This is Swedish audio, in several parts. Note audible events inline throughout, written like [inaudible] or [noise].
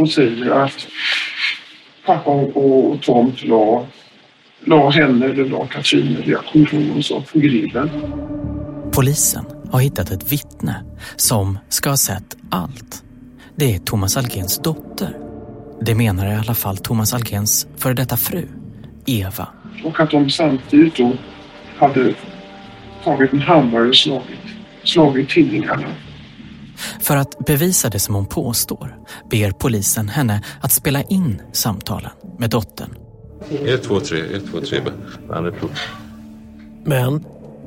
och säger att pappa och Tom la, la henne eller la Katrin eller jag kommer ihåg på grillen. Polisen har hittat ett vittne som ska ha sett allt. Det är Thomas Algens dotter. Det menar i alla fall Thomas Algens före detta fru, Eva. Och att de samtidigt då hade tagit en hammare och slagit, slagit tidningarna. För att bevisa det som hon påstår ber polisen henne att spela in samtalen med dottern. 1, 2, 3, 1, 2, 3, Men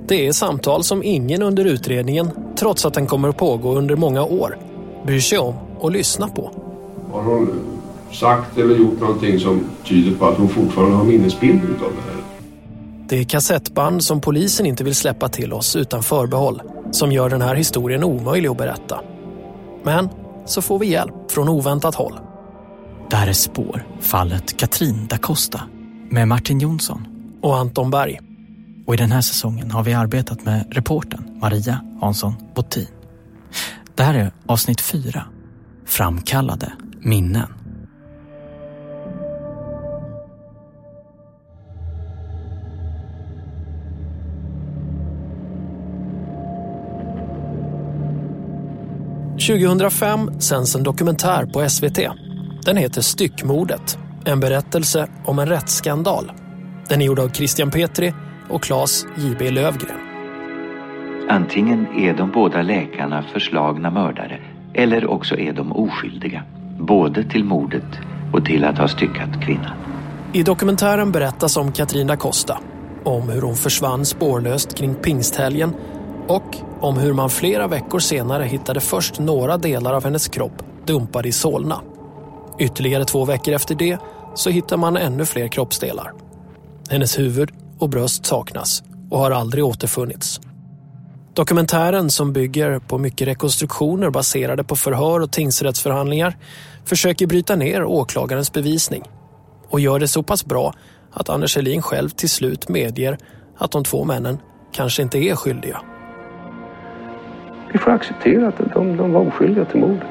det är samtal som ingen under utredningen, trots att den kommer att pågå under många år, bryr sig om och lyssna på. Har hon sagt eller gjort någonting som tyder på att hon fortfarande har minnesbilder av det här? Det är kassettband som polisen inte vill släppa till oss utan förbehåll som gör den här historien omöjlig att berätta. Men så får vi hjälp från oväntat håll. Där är spår, fallet Katrin da Costa med Martin Jonsson. Och Anton Berg. Och i den här säsongen har vi arbetat med reporten Maria Hansson Bottin. Det här är avsnitt fyra. Framkallade minnen. –2005 sänds en dokumentär på SVT. Den heter Styckmordet. En berättelse om en rättsskandal. Den är gjord av Christian Petri och Claes J.B. Lövgren. Antingen är de båda läkarna förslagna mördare eller också är de oskyldiga. Både till mordet och till att ha styckat kvinnan. I dokumentären berättas om Katrin da Costa. Om hur hon försvann spårlöst kring pingsthelgen och om hur man flera veckor senare hittade först några delar av hennes kropp dumpad i Solna. Ytterligare två veckor efter det så hittar man ännu fler kroppsdelar. Hennes huvud och bröst saknas och har aldrig återfunnits. Dokumentären som bygger på mycket rekonstruktioner baserade på förhör och tingsrättsförhandlingar försöker bryta ner åklagarens bevisning och gör det så pass bra att Anders Helin själv till slut medger att de två männen kanske inte är skyldiga. Vi får acceptera att de, de var oskyldiga till mordet.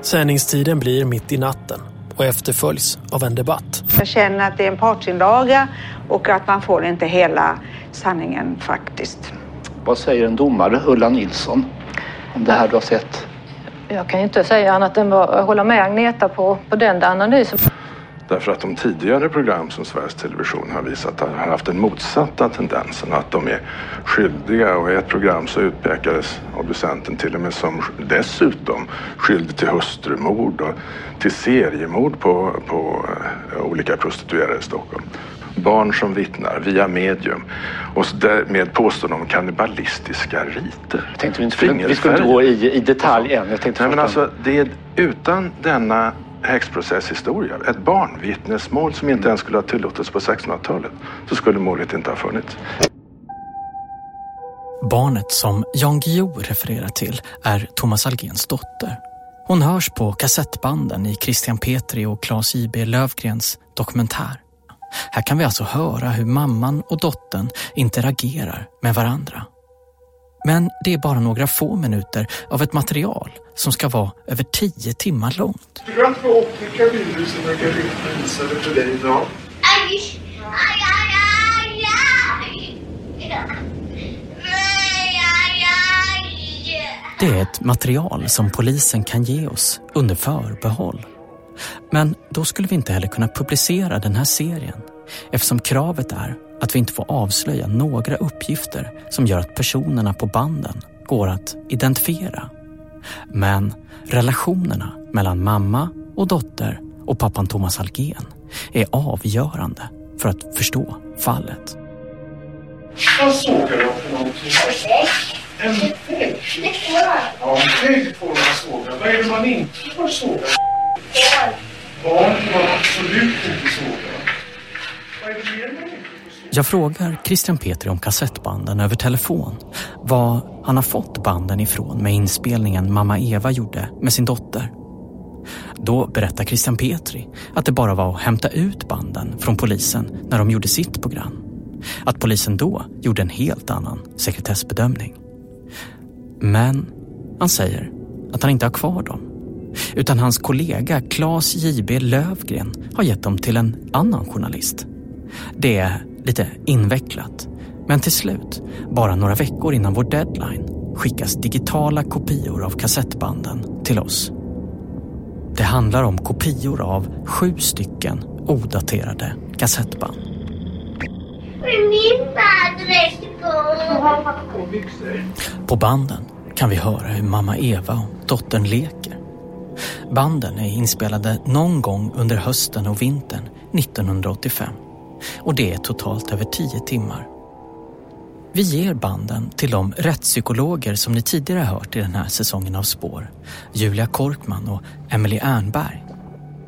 Sändningstiden blir mitt i natten och efterföljs av en debatt. Jag känner att det är en partsinlaga och att man får inte hela sanningen faktiskt. Vad säger en domare, Ulla Nilsson, om det här du har sett? Jag kan inte säga annat än att hålla med Agneta på, på den analysen. Därför att de tidigare program som Sveriges Television har visat har haft den motsatta tendensen. Att de är skyldiga och i ett program så utpekades obducenten till och med som dessutom skyldig till hustrumord och till seriemord på, på uh, olika prostituerade i Stockholm. Barn som vittnar via medium och med påstående om kannibalistiska riter. Jag tänkte vi, inte, vi skulle inte gå i, i detalj än. Jag tänkte Nej, men alltså, det är utan denna häxprocesshistoria, ett barnvittnesmål som inte ens skulle ha tillåtits på 1600-talet, så skulle målet inte ha funnits. Barnet som Jan Guillou refererar till är Thomas Algens dotter. Hon hörs på kassettbanden i Christian Petri och Claes J.B. Lövgrens dokumentär. Här kan vi alltså höra hur mamman och dottern interagerar med varandra. Men det är bara några få minuter av ett material som ska vara över tio timmar långt. Du kan få olika bilder som jag kan visa för dig idag. Det är ett material som polisen kan ge oss under förbehåll. Men då skulle vi inte heller kunna publicera den här serien eftersom kravet är att vi inte får avslöja några uppgifter som gör att personerna på banden går att identifiera. Men relationerna mellan mamma och dotter och pappan Thomas Algen är avgörande för att förstå fallet. Vad såg jag för någonting? En vägg? Ja, en vägg får man såga. Vad är det man inte får såga? Barn får man absolut inte såga. Vad är det mer jag frågar Christian Petri om kassettbanden över telefon. Var han har fått banden ifrån med inspelningen mamma Eva gjorde med sin dotter. Då berättar Christian Petri att det bara var att hämta ut banden från polisen när de gjorde sitt program. Att polisen då gjorde en helt annan sekretessbedömning. Men han säger att han inte har kvar dem Utan hans kollega Claes J.B. Lövgren har gett dem till en annan journalist. Det är lite invecklat. Men till slut, bara några veckor innan vår deadline, skickas digitala kopior av kassettbanden till oss. Det handlar om kopior av sju stycken odaterade kassettband. På banden kan vi höra hur mamma Eva och dottern leker. Banden är inspelade någon gång under hösten och vintern 1985 och det är totalt över tio timmar. Vi ger banden till de rättspsykologer som ni tidigare hört i den här säsongen av Spår. Julia Korkman och Emily Ernberg.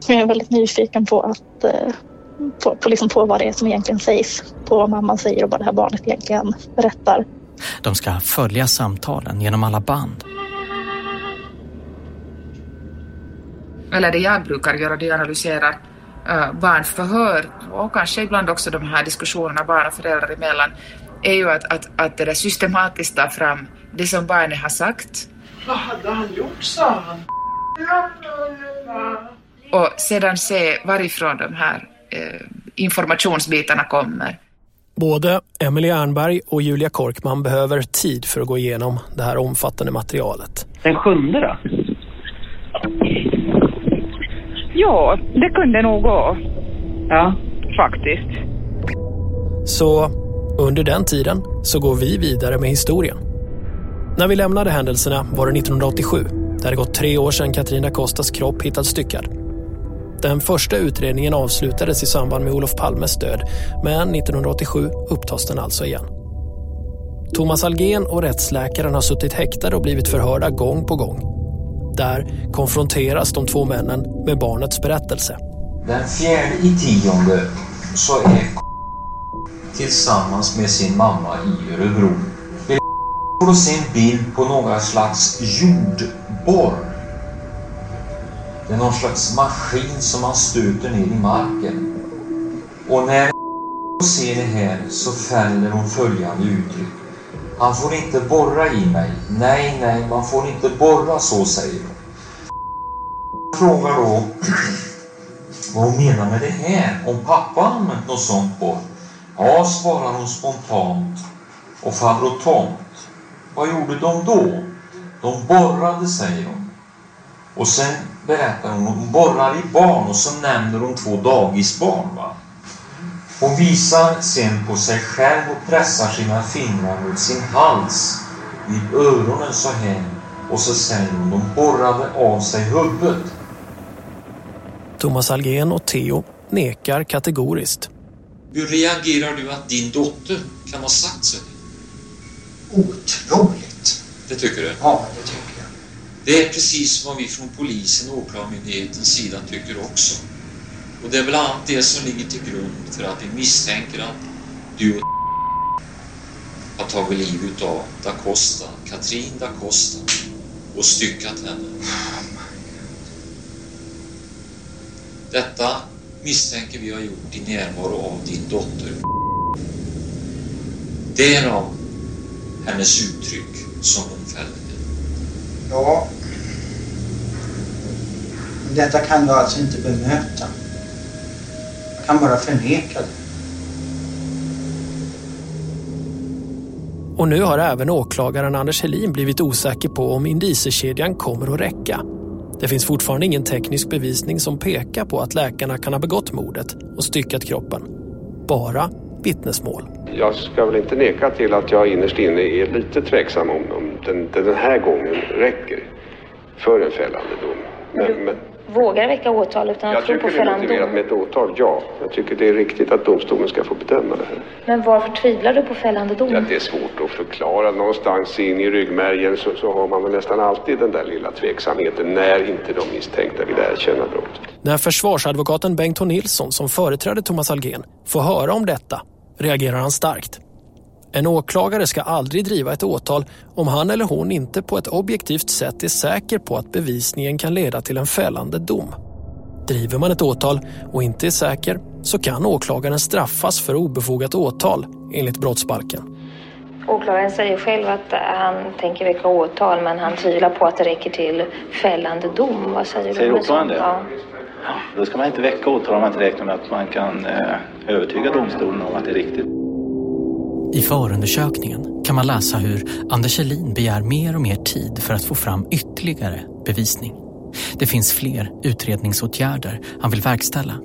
Jag är väldigt nyfiken på, att, eh, på, på, liksom på vad det är som egentligen sägs. På vad mamman säger och vad det här barnet egentligen berättar. De ska följa samtalen genom alla band. Eller det jag brukar göra, det är att analysera barnförhör och kanske ibland också de här diskussionerna barn och föräldrar emellan är ju att, att, att det där systematiskt ta fram det som barnet har sagt. Vad hade han gjort, sa han? Och sedan se varifrån de här eh, informationsbitarna kommer. Både Emily Ernberg och Julia Korkman behöver tid för att gå igenom det här omfattande materialet. Den sjunde då? Ja, det kunde nog gå. Ja. Faktiskt. Så under den tiden så går vi vidare med historien. När vi lämnade händelserna var det 1987. Det hade gått tre år sedan Katarina Kostas kropp hittats styckad. Den första utredningen avslutades i samband med Olof Palmes död, men 1987 upptas den alltså igen. Thomas Algen och rättsläkaren har suttit häktade och blivit förhörda gång på gång. Där konfronteras de två männen med barnets berättelse. Den fjärde i tionde så är tillsammans med sin mamma i Örebro. Vi får se en bild på några slags jordborr. Det är någon slags maskin som man stöter ner i marken. Och när hon ser det här så fäller hon följande uttryck. Han får inte borra i mig. Nej, nej, man får inte borra så, säger hon. Jag frågar då [clears throat] vad hon menar med det här. Om pappa använt något sånt borr? Ja, svarar hon spontant. Och farbror Tomt, vad gjorde de då? De borrade, säger hon. Och sen berättar hon, hon borrar i barn och så nämner hon två dagisbarn. Va? Hon visar sen på sig själv och pressar sina fingrar mot sin hals, vid öronen så här. Och så säger hon, de borrade av sig huvudet. Thomas Algen och Theo nekar kategoriskt. Hur reagerar du att din dotter kan ha sagt så? Otroligt. Det tycker du? Ja, det tycker jag. Det är precis vad vi från polisen och åklagarmyndighetens sida tycker också. Och det är bland annat det som ligger till grund för att vi misstänker att du och har tagit livet av da Costa, Katrin da Costa och styckat henne. Detta misstänker vi har gjort i närvaro av din dotter. Därav hennes uttryck som hon fällde. Ja. Detta kan du alltså inte bemöta. Kan bara förneka det. Och nu har även åklagaren Anders Helin blivit osäker på om indiciekedjan kommer att räcka. Det finns fortfarande ingen teknisk bevisning som pekar på att läkarna kan ha begått mordet och styckat kroppen. Bara vittnesmål. Jag ska väl inte neka till att jag innerst inne är lite tveksam om, om den, den här gången räcker för en fällande dom. Men, men Vågar väcka åtal utan att jag tro på tycker det är fällande motiverat dom. med ett åtal, ja. Jag tycker det är riktigt att domstolen ska få bedöma det här. Men varför tvivlar du på fällande dom? Ja, det är svårt att förklara. Någonstans in i ryggmärgen så, så har man väl nästan alltid den där lilla tveksamheten när inte de misstänkta vill erkänna brottet. När försvarsadvokaten Bengt H. Nilsson som företräder Thomas Algen får höra om detta reagerar han starkt. En åklagare ska aldrig driva ett åtal om han eller hon inte på ett objektivt sätt är säker på att bevisningen kan leda till en fällande dom. Driver man ett åtal och inte är säker så kan åklagaren straffas för obefogat åtal enligt brottsbalken. Åklagaren säger själv att han tänker väcka åtal men han tvivlar på att det räcker till fällande dom. Vad säger, Säger du? åklagaren det? Ja. Då ska man inte väcka åtal om man inte räknar med att man kan eh, övertyga domstolen om att det är riktigt. I förundersökningen kan man läsa hur Anders Helin begär mer och mer tid för att få fram ytterligare bevisning. Det finns fler utredningsåtgärder han vill verkställa.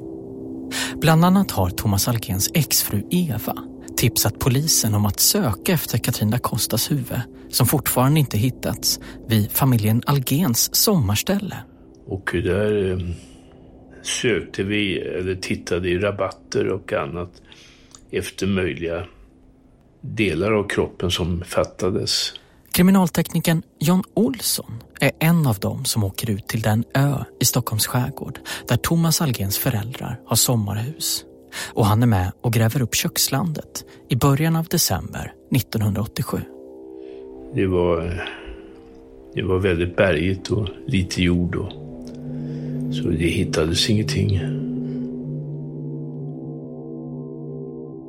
Bland annat har Thomas Algens exfru Eva tipsat polisen om att söka efter Katrin da Costas huvud som fortfarande inte hittats vid familjen Algens sommarställe. Och där eh, sökte vi, eller tittade i rabatter och annat efter möjliga delar av kroppen som fattades. Kriminalteknikern John Olsson är en av dem som åker ut till den ö i Stockholms skärgård där Thomas Algens föräldrar har sommarhus. Och han är med och gräver upp kökslandet i början av december 1987. Det var, det var väldigt bergigt och lite jord. Och, så det hittades ingenting.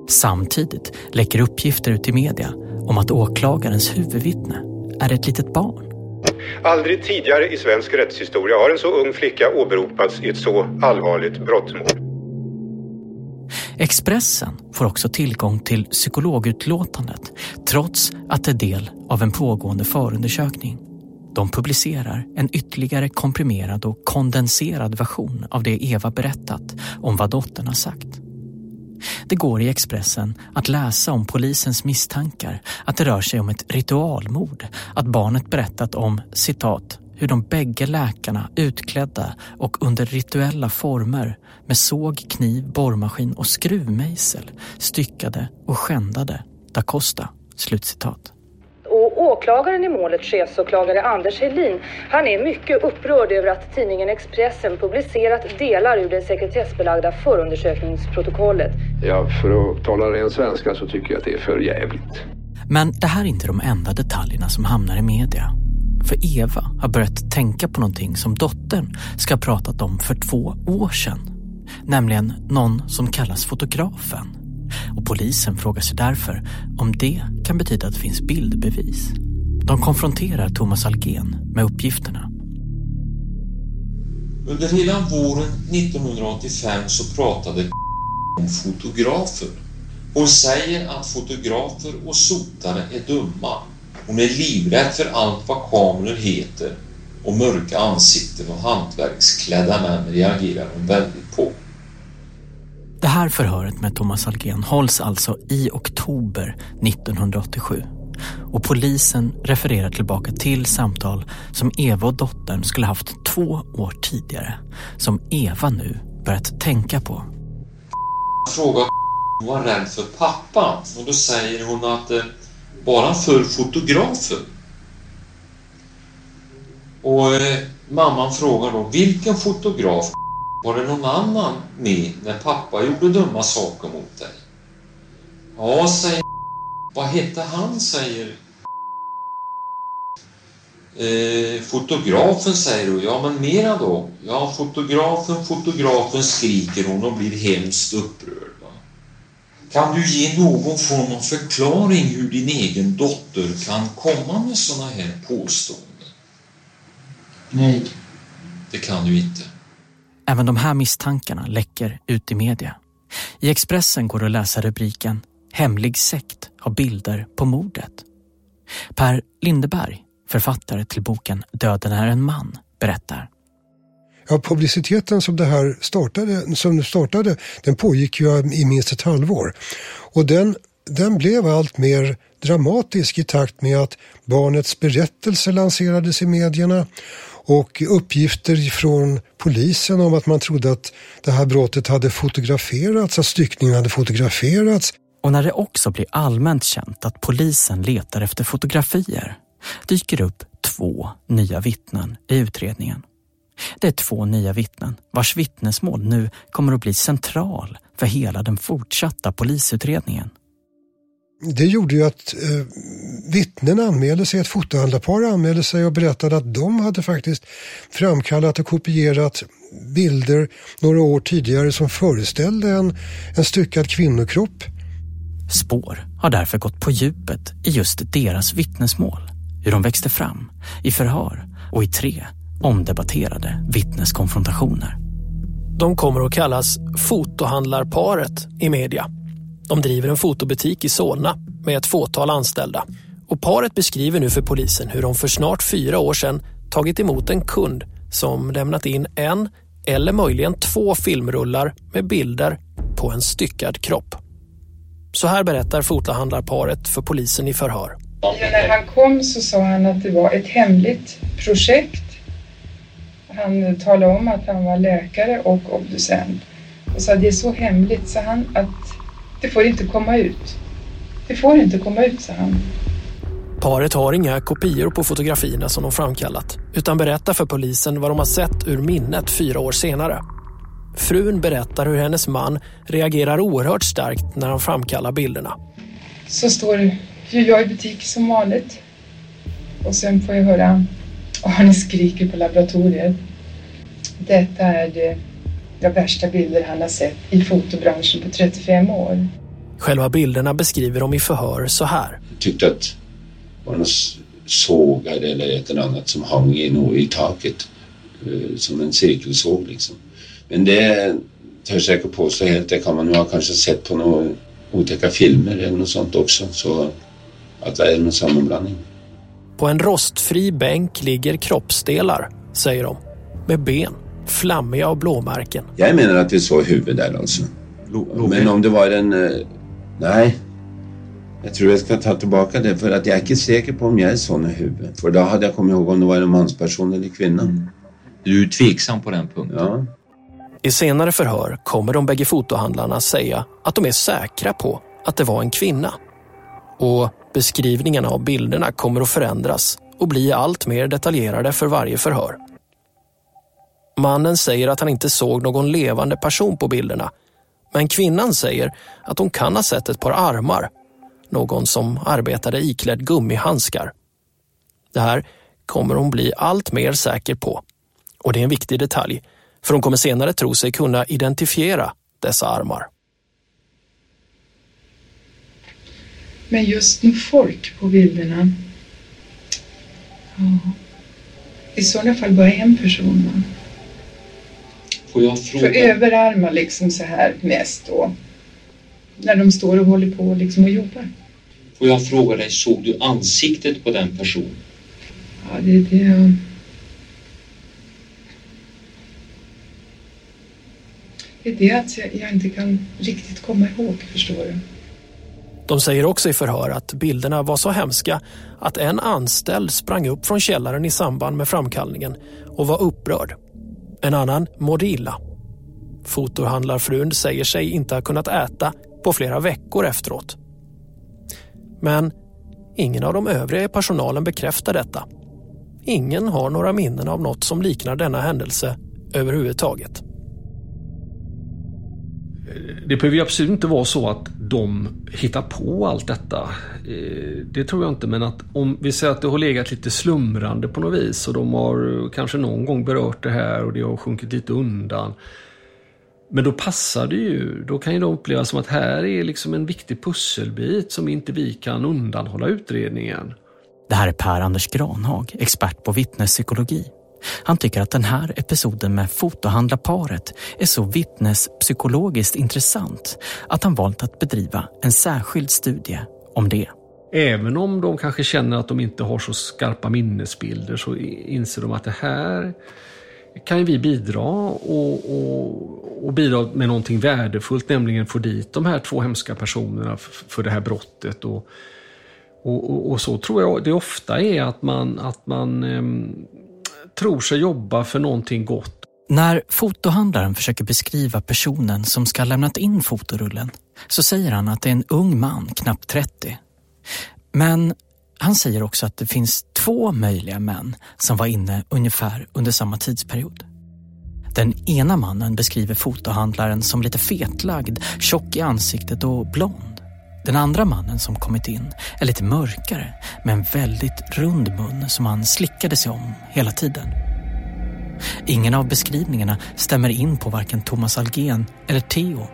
Samtidigt läcker uppgifter ut i media om att åklagarens huvudvittne är ett litet barn. Aldrig tidigare i svensk rättshistoria har en så ung flicka åberopats i ett så allvarligt brottmål. Expressen får också tillgång till psykologutlåtandet trots att det är del av en pågående förundersökning. De publicerar en ytterligare komprimerad och kondenserad version av det Eva berättat om vad dottern har sagt. Det går i Expressen att läsa om polisens misstankar att det rör sig om ett ritualmord, att barnet berättat om citat hur de bägge läkarna utklädda och under rituella former med såg, kniv, borrmaskin och skruvmejsel styckade och skändade da Costa. Slutcitat. Åklagaren i målet, chefsåklagare Anders Helin, han är mycket upprörd över att tidningen Expressen publicerat delar ur det sekretessbelagda förundersökningsprotokollet. Ja, för att tala ren svenska så tycker jag att det är för jävligt. Men det här är inte de enda detaljerna som hamnar i media. För Eva har börjat tänka på någonting som dottern ska ha pratat om för två år sedan. Nämligen någon som kallas fotografen. Och polisen frågar sig därför om det kan betyda att det finns bildbevis. De konfronterar Thomas Algen med uppgifterna. Under hela våren 1985 så pratade [laughs] om fotografer. Hon säger att fotografer och sotare är dumma. Hon är livrädd för allt vad kameror heter och mörka ansikten och hantverksklädda män reagerar hon väldigt på. Det här förhöret med Thomas Algen hålls alltså i oktober 1987 och polisen refererar tillbaka till samtal som Eva och dottern skulle haft två år tidigare som Eva nu börjat tänka på. Frågar om hon var rädd för pappa och då säger hon att eh, bara för fotografen. Och eh, mamman frågar då vilken fotograf var det någon annan med när pappa gjorde dumma saker mot dig? Ja, säger [laughs] Vad hette han, säger [laughs] eh, Fotografen, säger du. Ja, men mera då? Ja, fotografen, fotografen, skriker hon och blir hemskt upprörd. Va? Kan du ge någon form av förklaring hur din egen dotter kan komma med såna här påståenden? Nej. Det kan du inte. Även de här misstankarna läcker ut i media. I Expressen går det att läsa rubriken Hemlig sekt har bilder på mordet. Per Lindeberg, författare till boken Döden är en man, berättar. Ja, publiciteten som det här startade, som startade den pågick ju i minst ett halvår. Och den, den blev allt mer dramatisk i takt med att barnets berättelse lanserades i medierna och uppgifter från polisen om att man trodde att det här brottet hade fotograferats, att styckningen hade fotograferats. Och när det också blir allmänt känt att polisen letar efter fotografier dyker det upp två nya vittnen i utredningen. Det är två nya vittnen vars vittnesmål nu kommer att bli central för hela den fortsatta polisutredningen. Det gjorde ju att eh, vittnen anmälde sig, ett fotohandlarpar anmälde sig och berättade att de hade faktiskt framkallat och kopierat bilder några år tidigare som föreställde en, en styckad kvinnokropp. Spår har därför gått på djupet i just deras vittnesmål, hur de växte fram, i förhör och i tre omdebatterade vittneskonfrontationer. De kommer att kallas fotohandlarparet i media. De driver en fotobutik i Solna med ett fåtal anställda. Och paret beskriver nu för polisen hur de för snart fyra år sedan tagit emot en kund som lämnat in en eller möjligen två filmrullar med bilder på en styckad kropp. Så här berättar fotohandlarparet för polisen i förhör. När han kom så sa han att det var ett hemligt projekt. Han talade om att han var läkare och obducent. Och sa det är så hemligt, så han, att det får inte komma ut. Det får inte komma ut, sa han. Paret har inga kopior på fotografierna som de framkallat utan berättar för polisen vad de har sett ur minnet fyra år senare. Frun berättar hur hennes man reagerar oerhört starkt när han framkallar bilderna. Så står ju jag i butik som vanligt. Och sen får jag höra Arne skriker på laboratoriet. Detta är det, de värsta bilder han har sett i fotobranschen på 35 år. Själva bilderna beskriver de i förhör så här. Jag tyckte att det var någon sågar eller ett eller annat som hang i, i taket. eh, Som en cirkelsåg liksom. Men det törs jag inte påstå helt. Det kan man ju ha kanske sett på några otäcka filmer eller något sånt också. Så att det är någon sammanblandning. På en rostfri bänk ligger kroppsdelar, säger de, med ben, flammiga och blåmärken. Jag menar att vi såg huvud där alltså. Men om det var en... eh, Nej. Jag tror jag ska ta tillbaka det för att jag är inte säker på om jag är sån i huvudet. För då hade jag kommit ihåg om det var en mansperson eller kvinna. Du är tveksam på den punkten? Ja. I senare förhör kommer de bägge fotohandlarna säga att de är säkra på att det var en kvinna. Och beskrivningarna av bilderna kommer att förändras och bli allt mer detaljerade för varje förhör. Mannen säger att han inte såg någon levande person på bilderna. Men kvinnan säger att hon kan ha sett ett par armar. Någon som arbetade iklädd gummihandskar. Det här kommer hon bli allt mer säker på. Och det är en viktig detalj, för hon kommer senare tro sig kunna identifiera dessa armar. Men just med folk på bilderna. Ja. I sådana fall bara en person. Får jag För fråga? överarmar liksom så här mest då. När de står och håller på liksom och jobbar. Får jag fråga dig, såg du ansiktet på den personen? Ja, det är det jag... Det är det att jag, jag inte kan riktigt komma ihåg, förstår du. De säger också i förhör att bilderna var så hemska att en anställd sprang upp från källaren i samband med framkallningen och var upprörd. En annan mådde illa. Fotohandlarfrun säger sig inte ha kunnat äta på flera veckor efteråt. Men ingen av de övriga i personalen bekräftar detta. Ingen har några minnen av något som liknar denna händelse överhuvudtaget. Det behöver ju absolut inte vara så att de hittar på allt detta. Eh, det tror jag inte, men att om vi säger att det har legat lite slumrande på något vis och de har eh, kanske någon gång berört det här och det har sjunkit lite undan. Men då passar det ju. Då kan ju de uppleva som att här är liksom en viktig pusselbit som inte vi kan undanhålla utredningen. Det här är Per-Anders Granhag, expert på vittnespsykologi. Han tycker att den här episoden med fotohandlarparet är så vittnespsykologiskt intressant att han valt att bedriva en särskild studie om det. Även om de kanske känner att de inte har så skarpa minnesbilder så inser de att det här kan ju vi bidra och, och, och bidra med någonting värdefullt, nämligen få dit de här två hemska personerna för det här brottet. Och, och, och, så tror jag det ofta är att man, att man ehm, tror sig jobba för någonting gott. När fotohandlaren försöker beskriva personen som ska ha lämnat in fotorullen så säger han att det är en ung man, knappt 30. Men han säger också att det finns två möjliga män som var inne ungefär under samma tidsperiod. Den ena mannen beskriver fotohandlaren som lite fetlagd, tjock i ansiktet och blond. Den andra mannen som kommit in är lite mörkare med en väldigt rund mun som han slickade sig om hela tiden. Ingen av beskrivningarna stämmer in på varken Thomas Algen eller Theo.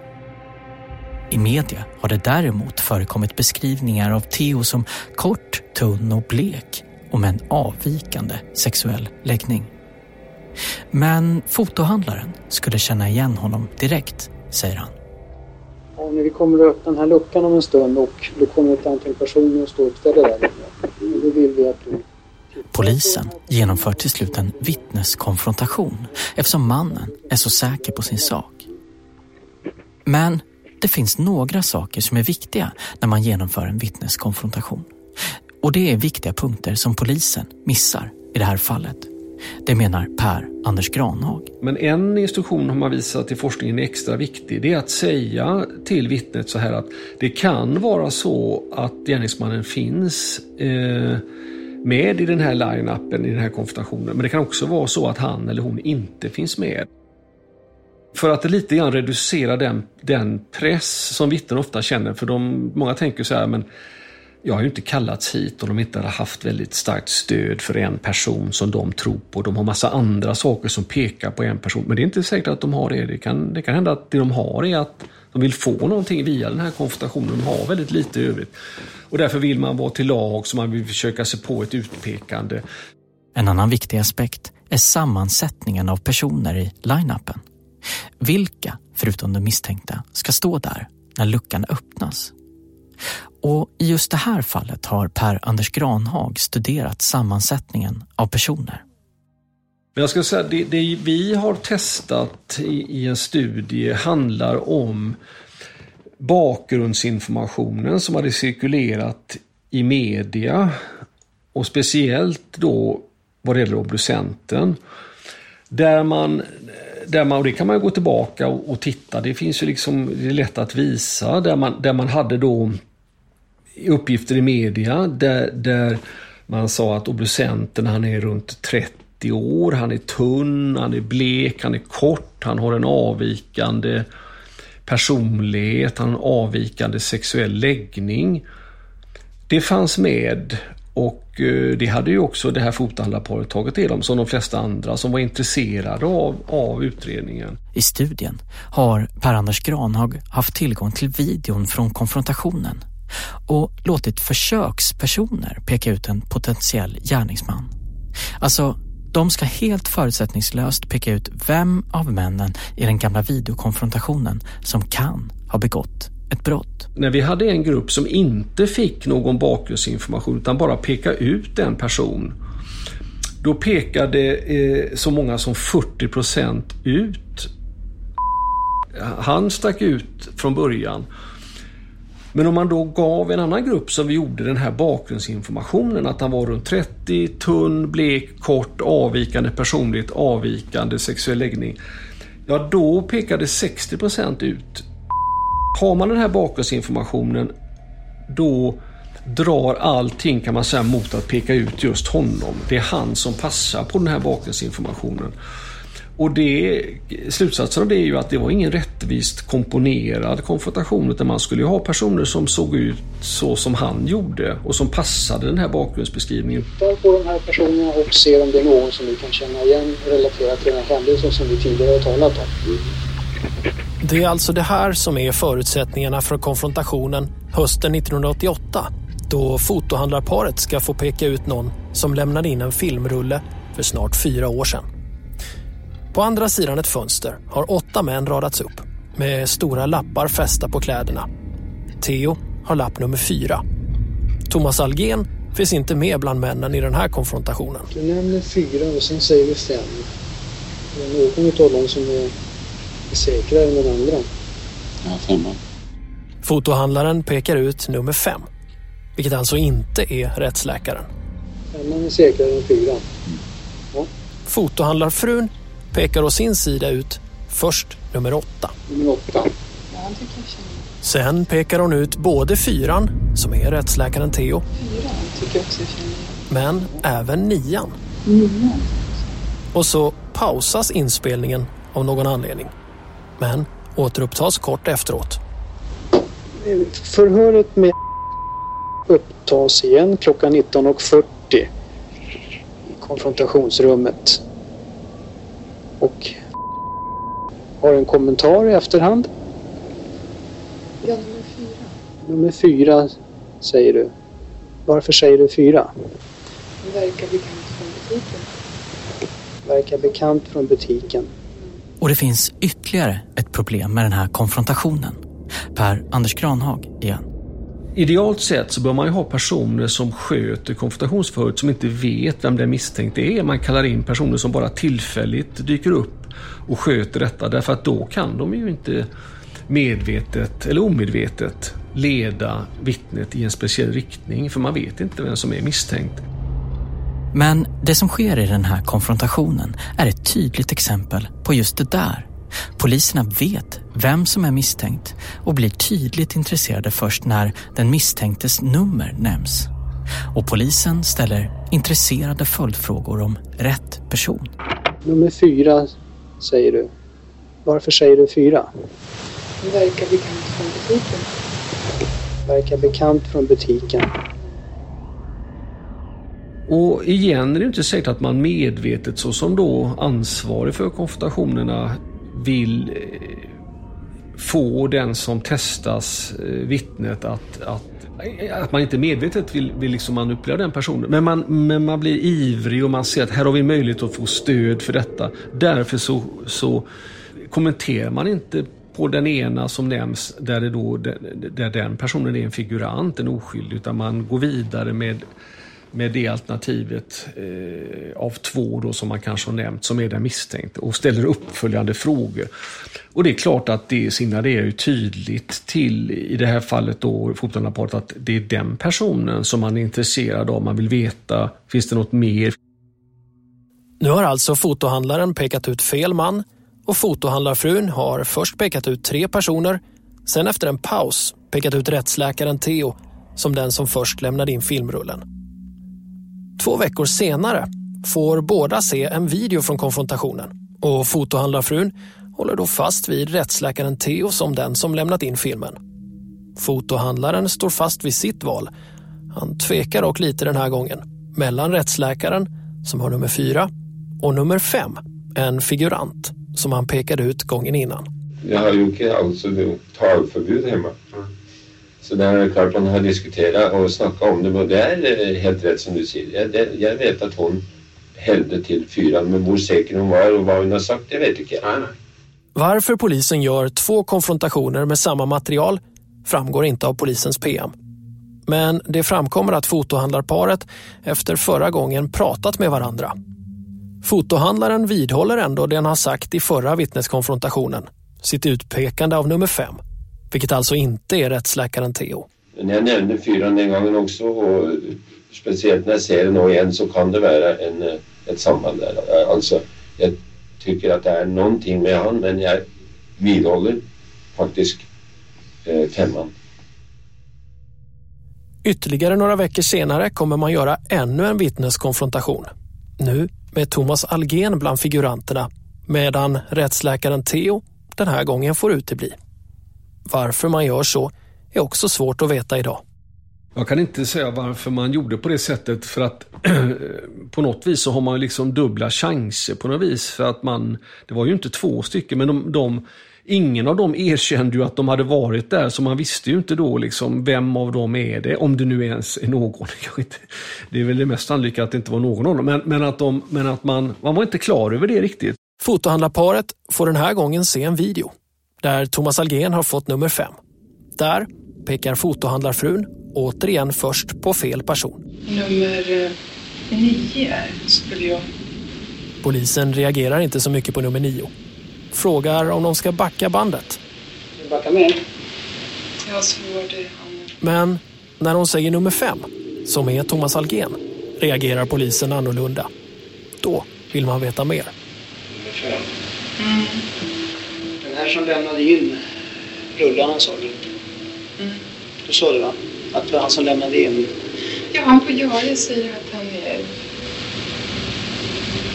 I media har det däremot förekommit beskrivningar av Theo som kort, tunn och blek och med en avvikande sexuell läggning. Men fotohandlaren skulle känna igen honom direkt, säger han. När vi kommer att öppna den här luckan om en stund och då kommer ett antal personer att stå uppställda där. inne. då vill vi att du Polisen genomför till slut en vittneskonfrontation eftersom mannen är så säker på sin sak. Men det finns några saker som är viktiga när man genomför en vittneskonfrontation. Och det är viktiga punkter som polisen missar i det här fallet. Det menar Per Anders Granhag. Men en instruktion har man visat i forskningen är extra viktig. Det är att säga till vittnet så här att det kan vara så att gärningsmannen finns eh, med i den här line-upen, i den här konfrontationen. Men det kan också vara så att han eller hon inte finns med. För att lite grann reducera den, den press som vittnen ofta känner. För de, många tänker så här, men jag har ju inte kallats hit om de inte hade haft väldigt starkt stöd för en person som de tror på. De har massa andra saker som pekar på en person. Men det är inte säkert att de har det. Det kan, det kan hända att det de har är att de vill få någonting via den här konfrontationen. De har väldigt lite i övrigt. Och därför vill man vara till lag så man vill försöka sig på ett utpekande. En annan viktig aspekt är sammansättningen av personer i line-upen. Vilka, förutom de misstänkta, ska stå där när luckan öppnas? Och i just det här fallet har Per Anders Granhag studerat sammansättningen av personer. Men jag ska säga, det, det vi har testat i, i en studie handlar om bakgrundsinformationen som hade cirkulerat i media och speciellt då vad det gäller obducenten. Där man, där man, och det kan man gå tillbaka och, och, titta, det finns ju liksom, det är lätt att visa, där man, där man hade då uppgifter i media där, där man sa att obducenten han är runt 30 år, han är tunn, han är blek, han är kort, han har en avvikande personlighet, han har en avvikande sexuell läggning. Det fanns med och eh, det hade ju också det här fotohandlarparet tagit del om som de flesta andra som var intresserade av, av utredningen. I studien har Per-Anders Granhag haft tillgång till videon från konfrontationen och låtit försökspersoner peka ut en potentiell gärningsman. Alltså, de ska helt förutsättningslöst peka ut vem av männen i den gamla videokonfrontationen som kan ha begått ett brott. När vi hade en grupp som inte fick någon bakgrundsinformation utan bara peka ut en person. Då pekade eh, så många som 40 procent ut. Han stack ut från början. Men om man då gav en annan grupp som vi gjorde den här bakgrundsinformationen att han var runt 30, tunn, blek, kort, avvikande personlighet, avvikande sexuell läggning. Ja, då pekade 60 procent ut. Har man den här bakgrundsinformationen då drar allting kan man säga mot att peka ut just honom. Det är han som passar på den här bakgrundsinformationen. Och det, slutsatsen av det är ju att det var ingen rättvist komponerad konfrontation utan man skulle ju ha personer som såg ut så som han gjorde och som passade den här bakgrundsbeskrivningen. Titta på de här personerna och se om det är någon som vi kan känna igen relaterat till den här händelsen som vi tidigare har talat om. Det är alltså det här som är förutsättningarna för konfrontationen hösten 1988 då fotohandlarparet ska få peka ut någon som lämnade in en filmrulle för snart fyra år sedan. På andra sidan ett fönster har åtta män radats upp med stora lappar fästa på kläderna. Theo har lapp nummer fyra. Thomas Algen finns inte med bland männen i den här konfrontationen. Du nämner fyra och sen säger vi fem. Det är någon av dem som är, är säkrare än den andra. Ja, femman. Fotohandlaren pekar ut nummer fem, vilket alltså inte är rättsläkaren. Femman är säkrare än fyran. Ja. Fotohandlarfrun pekar å sin sida ut först nummer åtta. Nummer åtta. Sen pekar hon ut både fyran, som är rättsläkaren Theo, men även nian. Nian. Och så pausas inspelningen av någon anledning. Men återupptas kort efteråt. Förhöret med upptas igen klockan 19.40 i konfrontationsrummet. Och har en kommentar i efterhand. Ja, nummer fyra. Nummer fyra säger du. Varför säger du fyra? Det verkar bekant från butiken. Verkar bekant från butiken. Och det finns ytterligare ett problem med den här konfrontationen. Per Anders Granhag igen. Idealt sett så bör man ju ha personer som sköter konfrontationsförhöret som inte vet vem den misstänkte är. Man kallar in personer som bara tillfälligt dyker upp och sköter detta därför att då kan de ju inte medvetet eller omedvetet leda vittnet i en speciell riktning för man vet inte vem som är misstänkt. Men det som sker i den här konfrontationen är ett tydligt exempel på just det där. Poliserna vet vem som är misstänkt och blir tydligt intresserade först när den misstänktes nummer nämns. Och polisen ställer intresserade följdfrågor om rätt person. Nummer fyra säger du. Varför säger du fyra? Verkar bekant från butiken. Verkar bekant från butiken. Och igen är det inte säkert att man medvetet så som då ansvarig för konfrontationerna vill eh, få den som testas, eh, vittnet, att, att, att man inte medvetet vill, vill liksom manipulera den personen. Men man, men man blir ivrig och man ser att här har vi möjlighet att få stöd för detta. Därför så, så kommenterar man inte på den ena som nämns där, det då, där den personen är en figurant, en oskyldig, utan man går vidare med med det alternativet eh, av två då som man kanske har nämnt som är den misstänkte och ställer uppföljande frågor. Och det är klart att det signalerar ju tydligt till, i det här fallet då, fotonaparet, att det är den personen som man är intresserad av. Man vill veta, finns det något mer? Nu har alltså fotohandlaren pekat ut fel man och fotohandlarfrun har först pekat ut tre personer, sen efter en paus pekat ut rättsläkaren Theo som den som först lämnade in filmrullen. Två veckor senare får båda se en video från konfrontationen och fotohandlarfrun håller då fast vid rättsläkaren Theo som den som lämnat in filmen. Fotohandlaren står fast vid sitt val. Han tvekar dock lite den här gången mellan rättsläkaren, som har nummer fyra, och nummer fem, en figurant som han pekade ut gången innan. Jag har ju alltså talförbud hemma. Så det är klart man har diskuterat och snackat om det och det är eh, helt rätt som du säger. Jag, jag vet att hon hällde till fyran men hur säker hon var och vad hon har sagt det vet inte jag. Varför polisen gör två konfrontationer med samma material framgår inte av polisens PM. Men det framkommer att fotohandlarparet efter förra gången pratat med varandra. Fotohandlaren vidhåller ändå det han har sagt i förra vittneskonfrontationen, sitt utpekande av nummer fem vilket alltså inte är rättsläkaren Theo. Jag nämnde fyran den gången också och speciellt när jag ser den igen så kan det vara en, ett samband där. Alltså, jag tycker att det är någonting med han men jag vidhåller faktiskt eh, femman. Ytterligare några veckor senare kommer man göra ännu en vittneskonfrontation. Nu med Thomas Algen bland figuranterna medan rättsläkaren Theo den här gången får utebli. Varför man gör så är också svårt att veta idag. Jag kan inte säga varför man gjorde på det sättet för att [clears throat] på något vis så har man liksom dubbla chanser på något vis. För att man, det var ju inte två stycken men de, de Ingen av dem erkände ju att de hade varit där så man visste ju inte då liksom vem av dem är det, om det nu ens är någon. [laughs] Det är väl det mest sannolika att det inte var någon av dem, men, men, att, de, men att man, man var inte klar över det riktigt. Fotohandlarparet får den här gången se en video där Thomas Algen har fått nummer fem. Där pekar fotohandlarfrun återigen först på fel person. Nummer eh, nio skulle jag... Polisen reagerar inte så mycket på nummer nio. Frågar om de ska backa bandet. Backa med? Jag har svårt det. Men när hon säger nummer fem, som är Thomas Algen, reagerar polisen annorlunda. Då vill man veta mer. Nummer fem? Mm här som lämnade in rullarna sa du? Mm. Du sa det va? Att det var han som lämnade in? Ja, han på Jare säger att han är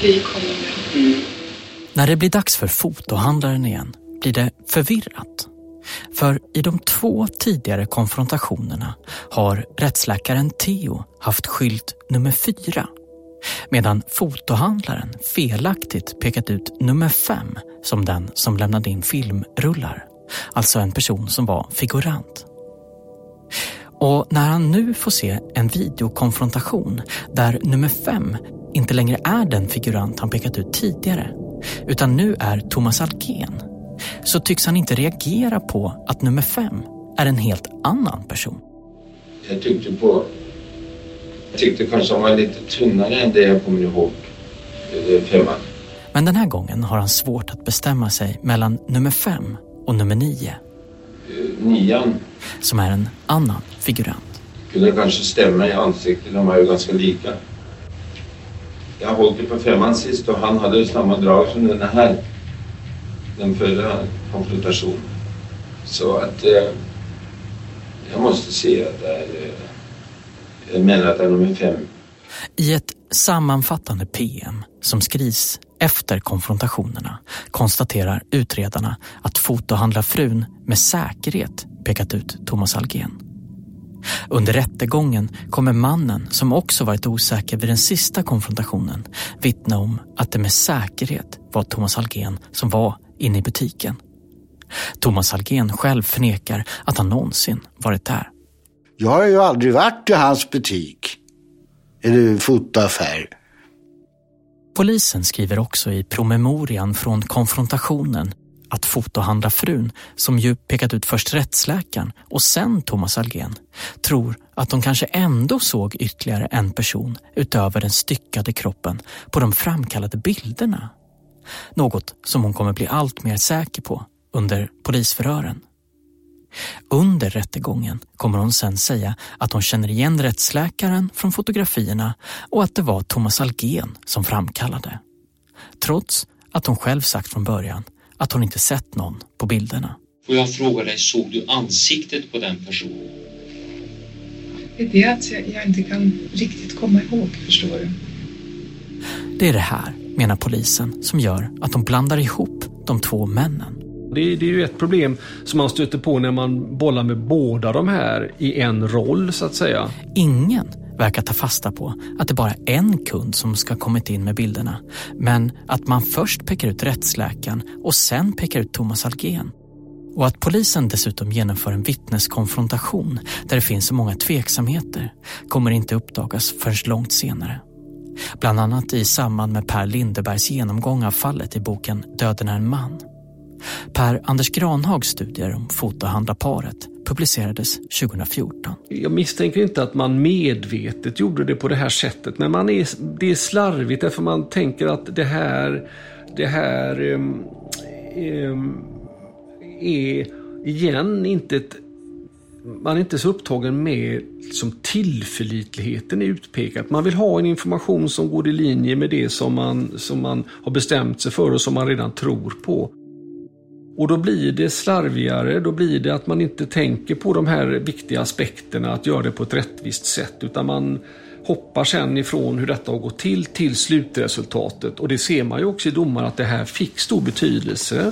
lik honom. Mm. När det blir dags för fotohandlaren igen blir det förvirrat. För i de två tidigare konfrontationerna har rättsläkaren Theo haft skylt nummer fyra medan fotohandlaren felaktigt pekat ut nummer fem som den som lämnade in filmrullar. alltså en person som var figurant. Och när han nu får se en videokonfrontation där nummer fem inte längre är den figurant han pekat ut tidigare, utan nu är Thomas Algén, så tycks han inte reagera på att nummer fem är en helt annan person. Jag tyckte på... Jag tyckte kanske han var lite tunnare än det jag kommer ihåg. Eh, femman. Men den här gången har han svårt att bestämma sig mellan nummer fem och nummer nio. Nian Som är en annan figurant. kunde kanske stämma i ansiktet. De var ju ganska lika. Jag hållit på femman sist och han hade samma drag som den här. Den förra konfrontationen. Så att... Eh, jag måste se att det är... Eh, jag menar att det är nummer fem. I ett sammanfattande PM som skrivs efter konfrontationerna konstaterar utredarna att fotohandlarfrun med säkerhet pekat ut Thomas Algén. Under rättegången kommer mannen, som också varit osäker vid den sista konfrontationen, vittna om att det med säkerhet var Thomas Algén som var inne i butiken. Thomas Algén själv förnekar att han någonsin varit där. Jag har ju aldrig varit i hans butik. Eller fotoaffär. Polisen skriver också i promemorian från konfrontationen att fotohandlarfrun, som ju pekat ut först rättsläkaren och sen Thomas Algen, tror att de kanske ändå såg ytterligare en person utöver den styckade kroppen på de framkallade bilderna. Något som hon kommer bli allt mer säker på under polisförhören. Under rättegången kommer hon sen säga att hon känner igen rättsläkaren från fotografierna och att det var Thomas Algén som framkallade. Trots att hon själv sagt från början att hon inte sett någon på bilderna. Får jag fråga dig, såg du ansiktet på den personen? Det är det att jag, jag inte kan riktigt komma ihåg, förstår du. Det är det här, menar polisen, som gör att de blandar ihop de två männen. Det är, det är ju ett problem som man stöter på när man bollar med båda de här i en roll så att säga. Ingen verkar ta fasta på att det bara är en kund som ska kommit in med bilderna. Men att man först pekar ut rättsläkaren och sen pekar ut Thomas Algén. Och att polisen dessutom genomför en vittneskonfrontation där det finns så många tveksamheter kommer inte uppdagas förrän långt senare. Bland annat i samband med Per Lindebergs genomgång av fallet i boken Döden är en man. Per Anders Granhags studier om fotohandlarparet publicerades 2014. Jag misstänker inte att man medvetet gjorde det på det här sättet, men man är, det är slarvigt därför man tänker att det här, det här um, um, är igen inte ett man är inte så upptagen med som tillförlitligheten är utpekat. Man vill ha en information som går i linje med det som man, som man har bestämt sig för och som man redan tror på. Och då blir det slarvigare, då blir det att man inte tänker på de här viktiga aspekterna, att göra det på ett rättvist sätt, utan man hoppar sen ifrån hur detta har gått till, till slutresultatet. Och det ser man ju också i domar att det här fick stor betydelse.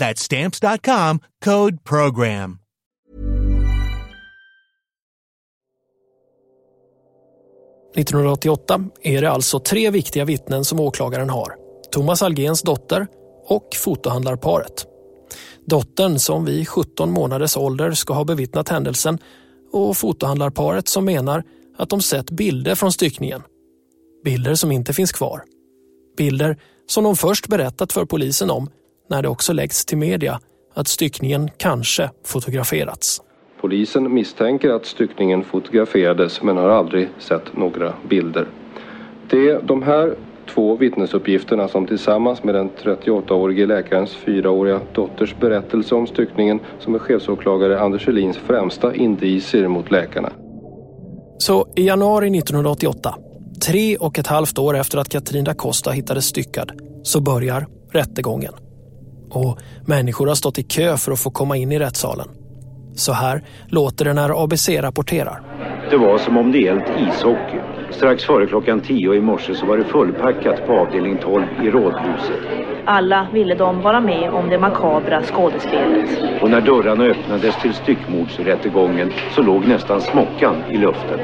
That's stamps.com, code PROGRAM. –1988 är det alltså tre viktiga vittnen som åklagaren har. Thomas Algens dotter och fotohandlarparet. Dottern som vid 17 månaders ålder ska ha bevittnat händelsen och fotohandlarparet som menar att de sett bilder från styckningen. Bilder som inte finns kvar. Bilder som de först berättat för polisen om när det också läggs till media att styckningen kanske fotograferats. Polisen misstänker att styckningen fotograferades men har aldrig sett några bilder. Det är de här två vittnesuppgifterna som tillsammans med den 38-årige läkarens fyraåriga dotters berättelse om styckningen som är chefsåklagare Anders Helins främsta indicier mot läkarna. Så i januari 1988, tre och ett halvt år efter att Katrin da Costa hittades styckad, så börjar rättegången. Och människor har stått i kö för att få komma in i rättssalen. Så här låter det när ABC rapporterar. Det var som om det gällt ishockey. Strax före klockan tio i morse så var det fullpackat på avdelning 12 i Rådhuset. Alla ville de vara med om det makabra skådespelet. Och när dörrarna öppnades till styckmordsrättegången så låg nästan smockan i luften.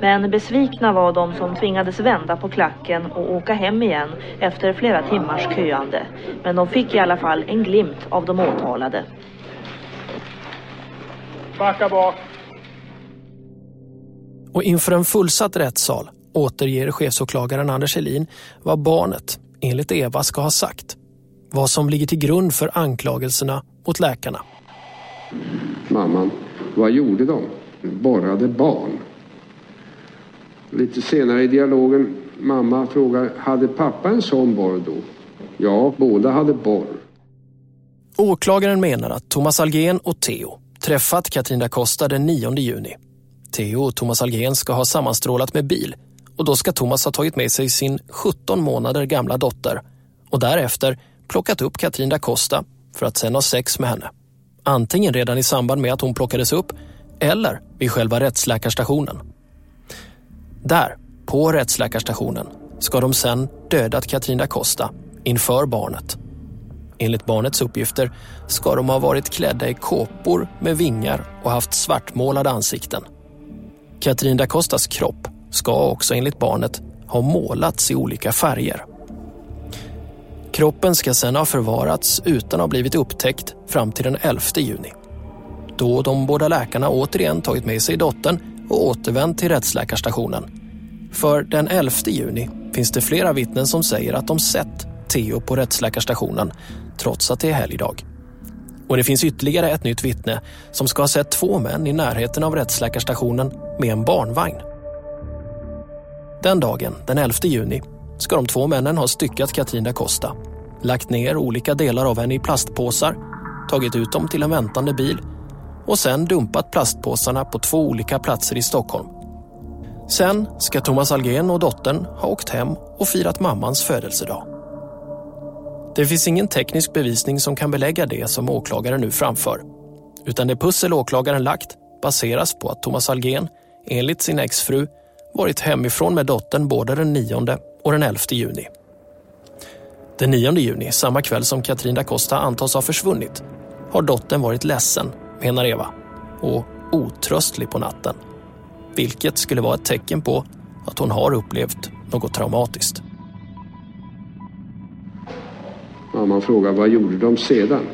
Men besvikna var de som tvingades vända på klacken och åka hem igen efter flera timmars köande. Men de fick i alla fall en glimt av de åtalade. Backa bak. Och inför en fullsatt rättssal återger chefsåklagaren Anders Helin vad barnet, enligt Eva, ska ha sagt. Vad som ligger till grund för anklagelserna mot läkarna. Mamman, vad gjorde de? Borrade barn. Lite senare i dialogen, mamma frågar, hade pappa en sån borr då? Ja, båda hade borr. Åklagaren menar att Thomas Algen och Theo träffat Katrin da Costa den 9 juni. Theo och Thomas Algren ska ha sammanstrålat med bil och då ska Thomas ha tagit med sig sin 17 månader gamla dotter och därefter plockat upp Katrin da Costa för att sen ha sex med henne. Antingen redan i samband med att hon plockades upp eller vid själva rättsläkarstationen. Där, på rättsläkarstationen, ska de sen dödat Katrin da Costa inför barnet. Enligt barnets uppgifter ska de ha varit klädda i kåpor med vingar och haft svartmålade ansikten. Katrin da Costas kropp ska också enligt barnet ha målats i olika färger. Kroppen ska sedan ha förvarats utan att ha blivit upptäckt fram till den 11 juni. Då de båda läkarna återigen tagit med sig dottern och återvänt till rättsläkarstationen. För den 11 juni finns det flera vittnen som säger att de sett Theo på rättsläkarstationen trots att det är helgdag. Och det finns ytterligare ett nytt vittne som ska ha sett två män i närheten av rättsläkarstationen med en barnvagn. Den dagen, den 11 juni, ska de två männen ha styckat Katrin da Costa, lagt ner olika delar av henne i plastpåsar, tagit ut dem till en väntande bil och sen dumpat plastpåsarna på två olika platser i Stockholm. Sen ska Thomas Algen och dottern ha åkt hem och firat mammans födelsedag. Det finns ingen teknisk bevisning som kan belägga det som åklagaren nu framför. Utan det pussel åklagaren lagt baseras på att Thomas Algen, enligt sin exfru, varit hemifrån med dottern både den 9 och den 11 juni. Den 9 juni, samma kväll som Katrin da Costa antas ha försvunnit, har dottern varit ledsen, menar Eva, och otröstlig på natten. Vilket skulle vara ett tecken på att hon har upplevt något traumatiskt. Mamman frågar vad gjorde de sedan?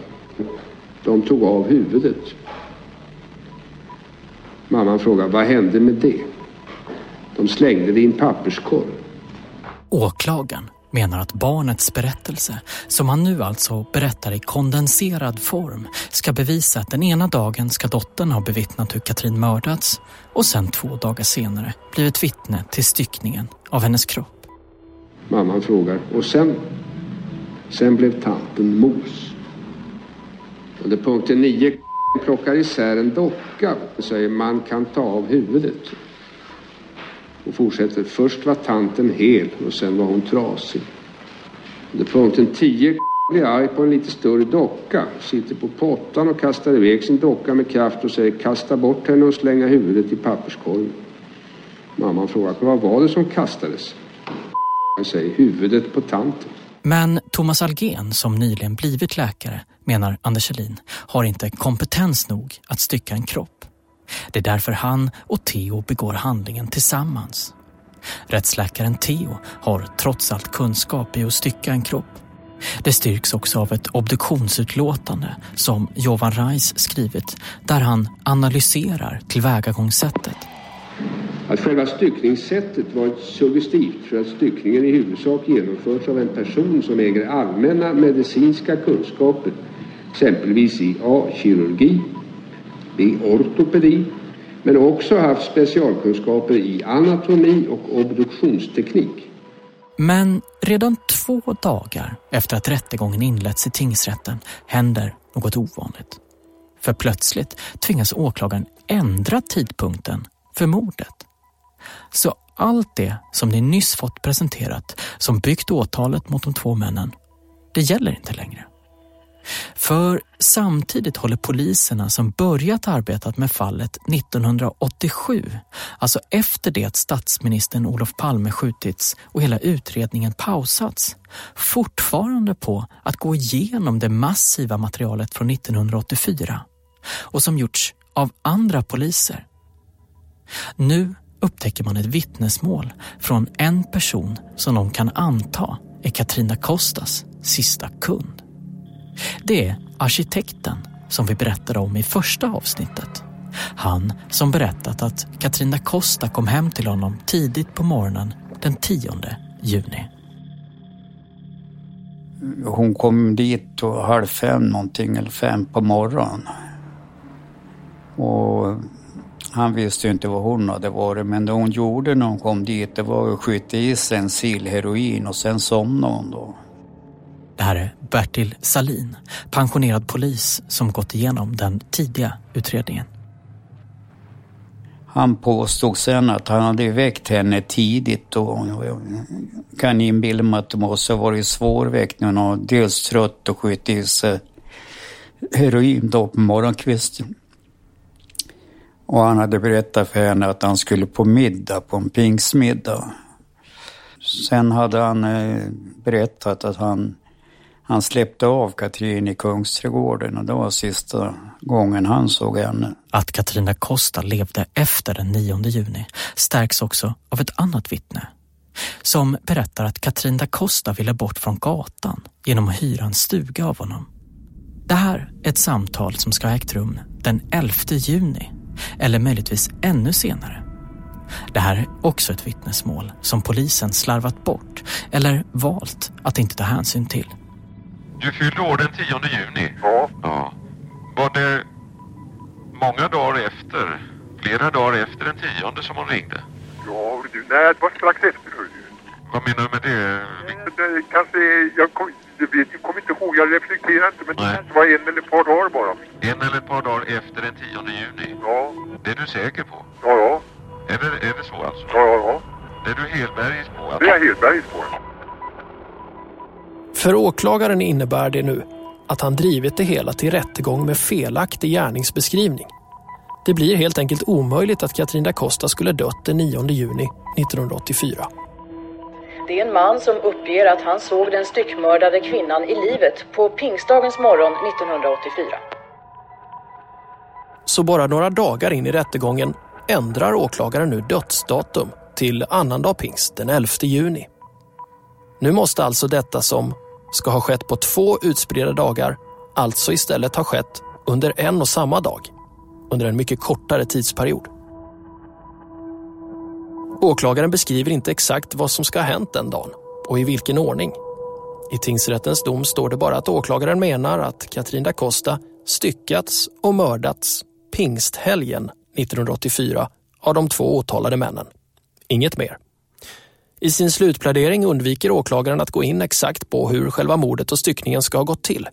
De tog av huvudet. Mamman frågar vad hände med det? De slängde det i en papperskorg. Åklagaren menar att barnets berättelse, som han nu alltså berättar i kondenserad form, ska bevisa att den ena dagen ska dottern ha bevittnat hur Katrin mördats och sen två dagar senare blivit vittne till styckningen av hennes kropp. Mamman frågar och sen Sen blev tanten mos. Under punkten 9 plockar isär en docka och säger man kan ta av huvudet. Och fortsätter. Först var tanten hel och sen var hon trasig. Under punkten 10 blir arg på en lite större docka. Sitter på pottan och kastar iväg sin docka med kraft och säger kasta bort henne och slänga huvudet i papperskorgen. Mamman frågar vad var det som kastades? Han säger huvudet på tanten. Men Thomas Algen, som nyligen blivit läkare, menar Anders Kjellin, har inte kompetens nog att stycka en kropp. Det är därför han och Theo begår handlingen tillsammans. Rättsläkaren Theo har trots allt kunskap i att stycka en kropp. Det styrks också av ett obduktionsutlåtande som Jovan Reis skrivit där han analyserar tillvägagångssättet. Att själva styckningssättet varit suggestivt för att styckningen i huvudsak genomförts av en person som äger allmänna medicinska kunskaper exempelvis i A. Kirurgi, B. Ortopedi men också haft specialkunskaper i anatomi och obduktionsteknik. Men redan två dagar efter att rättegången inletts i tingsrätten händer något ovanligt. För plötsligt tvingas åklagaren ändra tidpunkten för mordet. Så allt det som ni nyss fått presenterat som byggt åtalet mot de två männen, det gäller inte längre. För samtidigt håller poliserna som börjat arbetat med fallet 1987, alltså efter det att statsministern Olof Palme skjutits och hela utredningen pausats, fortfarande på att gå igenom det massiva materialet från 1984 och som gjorts av andra poliser. Nu upptäcker man ett vittnesmål från en person som de kan anta är Katrina Kostas sista kund. Det är arkitekten som vi berättade om i första avsnittet. Han som berättat att Katrina Costa kom hem till honom tidigt på morgonen den 10 juni. Hon kom dit och halv fem någonting, eller fem på morgonen. Och han visste ju inte vad hon hade varit, men det hon gjorde när hon kom dit, det var att skjuta i sig en sil heroin och sen somnade hon då. Det här är Bertil Salin, pensionerad polis som gått igenom den tidiga utredningen. Han påstod sen att han hade väckt henne tidigt och jag kan inbilla mig att det måste ha varit svårväckt när hon var dels trött och skjutit i sig heroin då på morgonkvisten. Och han hade berättat för henne att han skulle på middag, på en pingsmiddag. Sen hade han eh, berättat att han han släppte av Katrin i Kungsträdgården och det var sista gången han såg henne. Att Katrina Costa levde efter den 9 juni stärks också av ett annat vittne som berättar att Katrina Costa ville bort från gatan genom att hyra en stuga av honom. Det här är ett samtal som ska ha ägt rum den 11 juni eller möjligtvis ännu senare. Det här är också ett vittnesmål som polisen slarvat bort eller valt att inte ta hänsyn till. Du fyllde år den 10 juni. Ja. ja. Var det många dagar efter, flera dagar efter den 10 som hon ringde? Ja, du, nej, det var strax efter. Vad menar du med det? Det, kanske, jag kom, jag vet, jag kommer inte ihåg, jag reflekterar inte, men Nej. det kanske var en eller ett par dagar bara. En eller ett par dagar efter den 10 juni? Ja. Det är du säker på? Ja, ja. Är det, är det så alltså? Ja, ja, ja. Det är du helbergis på? Alltså? Det är jag helt bergis på. För åklagaren innebär det nu att han drivit det hela till rättegång med felaktig gärningsbeskrivning. Det blir helt enkelt omöjligt att Katrin da Costa skulle dött den 9 juni 1984. Det är en man som uppger att han såg den styckmördade kvinnan i livet på pingstdagens morgon 1984. Så bara några dagar in i rättegången ändrar åklagaren nu dödsdatum till annandag pingst den 11 juni. Nu måste alltså detta som ska ha skett på två utspridda dagar alltså istället ha skett under en och samma dag, under en mycket kortare tidsperiod. Åklagaren beskriver inte exakt vad som ska ha hänt den dagen och i vilken ordning. I tingsrättens dom står det bara att åklagaren menar att Katrin da Costa styckats och mördats pingsthelgen 1984 av de två åtalade männen. Inget mer. I sin slutplädering undviker åklagaren att gå in exakt på hur själva mordet och styckningen ska ha gått till.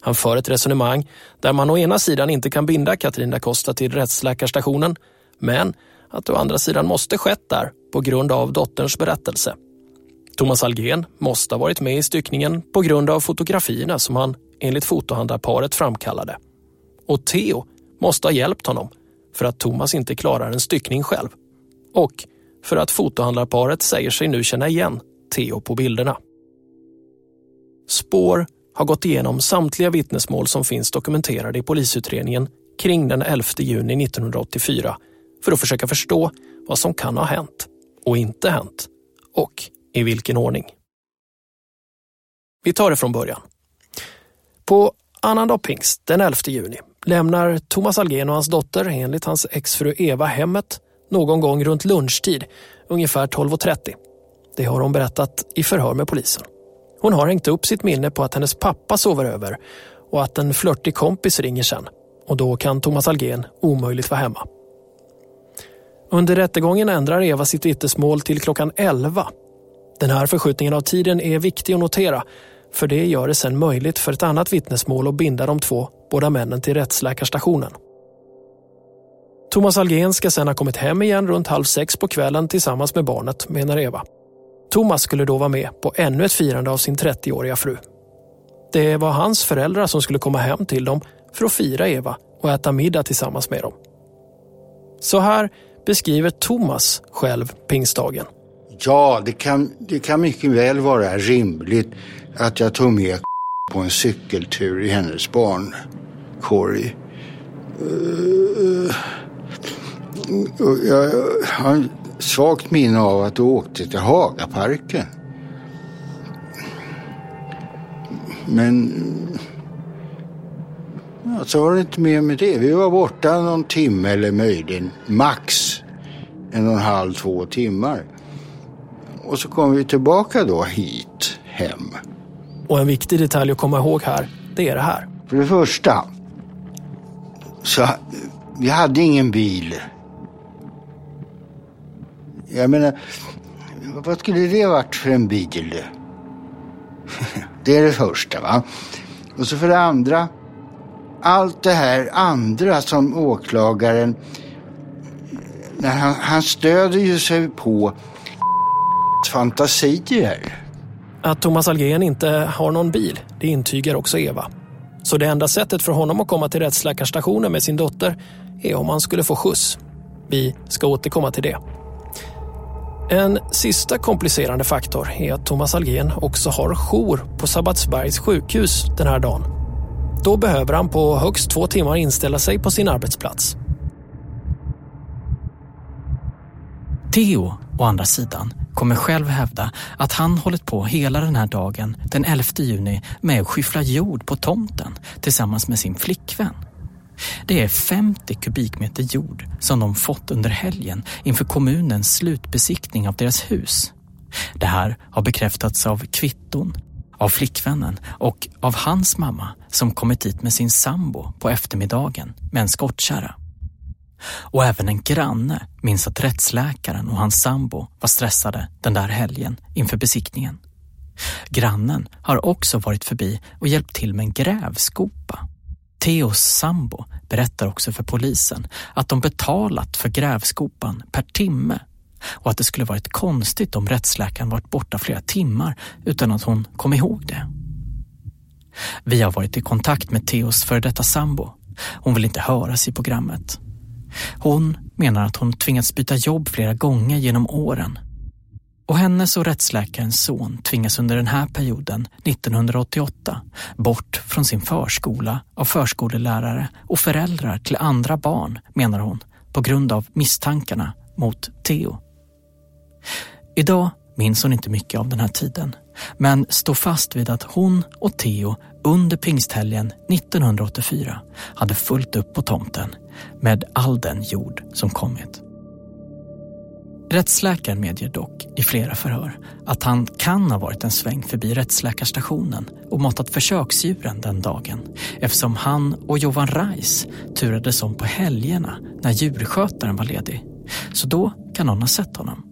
Han för ett resonemang där man å ena sidan inte kan binda Katrin da Costa till rättsläkarstationen, men att det å andra sidan måste skett där på grund av dotterns berättelse. Thomas Algen måste ha varit med i styckningen på grund av fotografierna som han enligt fotohandlarparet framkallade. Och Theo måste ha hjälpt honom för att Thomas inte klarar en styckning själv. Och för att fotohandlarparet säger sig nu känna igen Theo på bilderna. Spår har gått igenom samtliga vittnesmål som finns dokumenterade i polisutredningen kring den 11 juni 1984 för att försöka förstå vad som kan ha hänt och inte hänt och i vilken ordning. Vi tar det från början. På annandag pingst, den 11 juni, lämnar Thomas Algen och hans dotter enligt hans exfru Eva hemmet någon gång runt lunchtid, ungefär 12.30. Det har hon berättat i förhör med polisen. Hon har hängt upp sitt minne på att hennes pappa sover över och att en flörtig kompis ringer sen. Och då kan Thomas Algen omöjligt vara hemma. Under rättegången ändrar Eva sitt vittnesmål till klockan 11. Den här förskjutningen av tiden är viktig att notera för det gör det sen möjligt för ett annat vittnesmål att binda de två, båda männen till rättsläkarstationen. Thomas Algen ska sen ha kommit hem igen runt halv sex på kvällen tillsammans med barnet, menar Eva. Thomas skulle då vara med på ännu ett firande av sin 30-åriga fru. Det var hans föräldrar som skulle komma hem till dem för att fira Eva och äta middag tillsammans med dem. Så här beskriver Thomas själv pingstdagen. Ja, det kan, det kan mycket väl vara rimligt att jag tog med på en cykeltur i hennes barnkorg. Eh, jag har ett svagt minne av att du åkte till Hagaparken. Men ja, så var det inte mer med det. Vi var borta någon timme eller möjligen max en och en halv, två timmar. Och så kom vi tillbaka då hit, hem. Och en viktig detalj att komma ihåg här, det är det här. För det första, så vi hade ingen bil. Jag menar, vad skulle det varit för en bil? [laughs] Det är det första va. Och så för det andra, allt det här andra som åklagaren, när han, han stöder ju sig på fantasier. Att Thomas Algren inte har någon bil, det intygar också Eva. Så det enda sättet för honom att komma till rättsläkarstationen med sin dotter är om han skulle få skjuts. Vi ska återkomma till det. En sista komplicerande faktor är att Thomas Algren också har jour på Sabbatsbergs sjukhus den här dagen. Då behöver han på högst två timmar inställa sig på sin arbetsplats. Theo, å andra sidan, kommer själv hävda att han hållit på hela den här dagen, den 11 juni, med att skyffla jord på tomten tillsammans med sin flickvän. Det är 50 kubikmeter jord som de fått under helgen inför kommunens slutbesiktning av deras hus. Det här har bekräftats av kvitton, av flickvännen och av hans mamma som kommit dit med sin sambo på eftermiddagen med en skottkärra. Och även en granne minns att rättsläkaren och hans sambo var stressade den där helgen inför besiktningen. Grannen har också varit förbi och hjälpt till med en grävskopa. Theos sambo berättar också för polisen att de betalat för grävskopan per timme och att det skulle varit konstigt om rättsläkaren varit borta flera timmar utan att hon kom ihåg det. Vi har varit i kontakt med Theos före detta sambo. Hon vill inte höras i programmet. Hon menar att hon tvingats byta jobb flera gånger genom åren. Och hennes och rättsläkarens son tvingas under den här perioden, 1988, bort från sin förskola av förskolelärare och föräldrar till andra barn, menar hon, på grund av misstankarna mot Theo. Idag minns hon inte mycket av den här tiden, men står fast vid att hon och Theo under pingsthelgen 1984 hade fullt upp på tomten med all den jord som kommit. Rättsläkaren medger dock i flera förhör att han kan ha varit en sväng förbi rättsläkarstationen och matat försöksdjuren den dagen eftersom han och Jovan Reis turades om på helgerna när djurskötaren var ledig. Så då kan någon ha sett honom.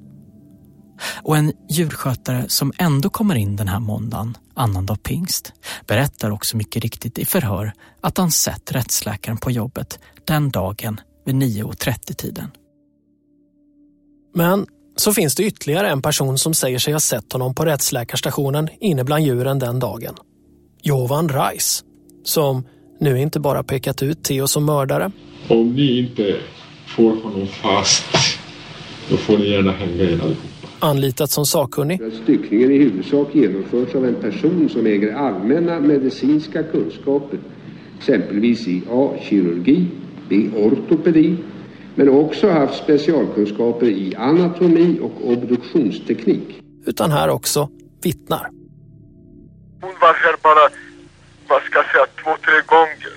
Och en djurskötare som ändå kommer in den här måndagen, annandag pingst, berättar också mycket riktigt i förhör att han sett rättsläkaren på jobbet den dagen vid 9.30-tiden. Men så finns det ytterligare en person som säger sig ha sett honom på rättsläkarstationen inne bland djuren den dagen. Jovan Reis, som nu inte bara pekat ut Theo som mördare. Om ni inte får honom fast, då får ni gärna hänga er allihopa. Anlitat som sakkunnig. Styckningen i huvudsak genomförs av en person som äger allmänna medicinska kunskaper, exempelvis i A. Kirurgi, B. Ortopedi, men också haft specialkunskaper i anatomi och obduktionsteknik. Utan här också vittnar. Hon var här bara, vad ska jag säga, två, tre gånger.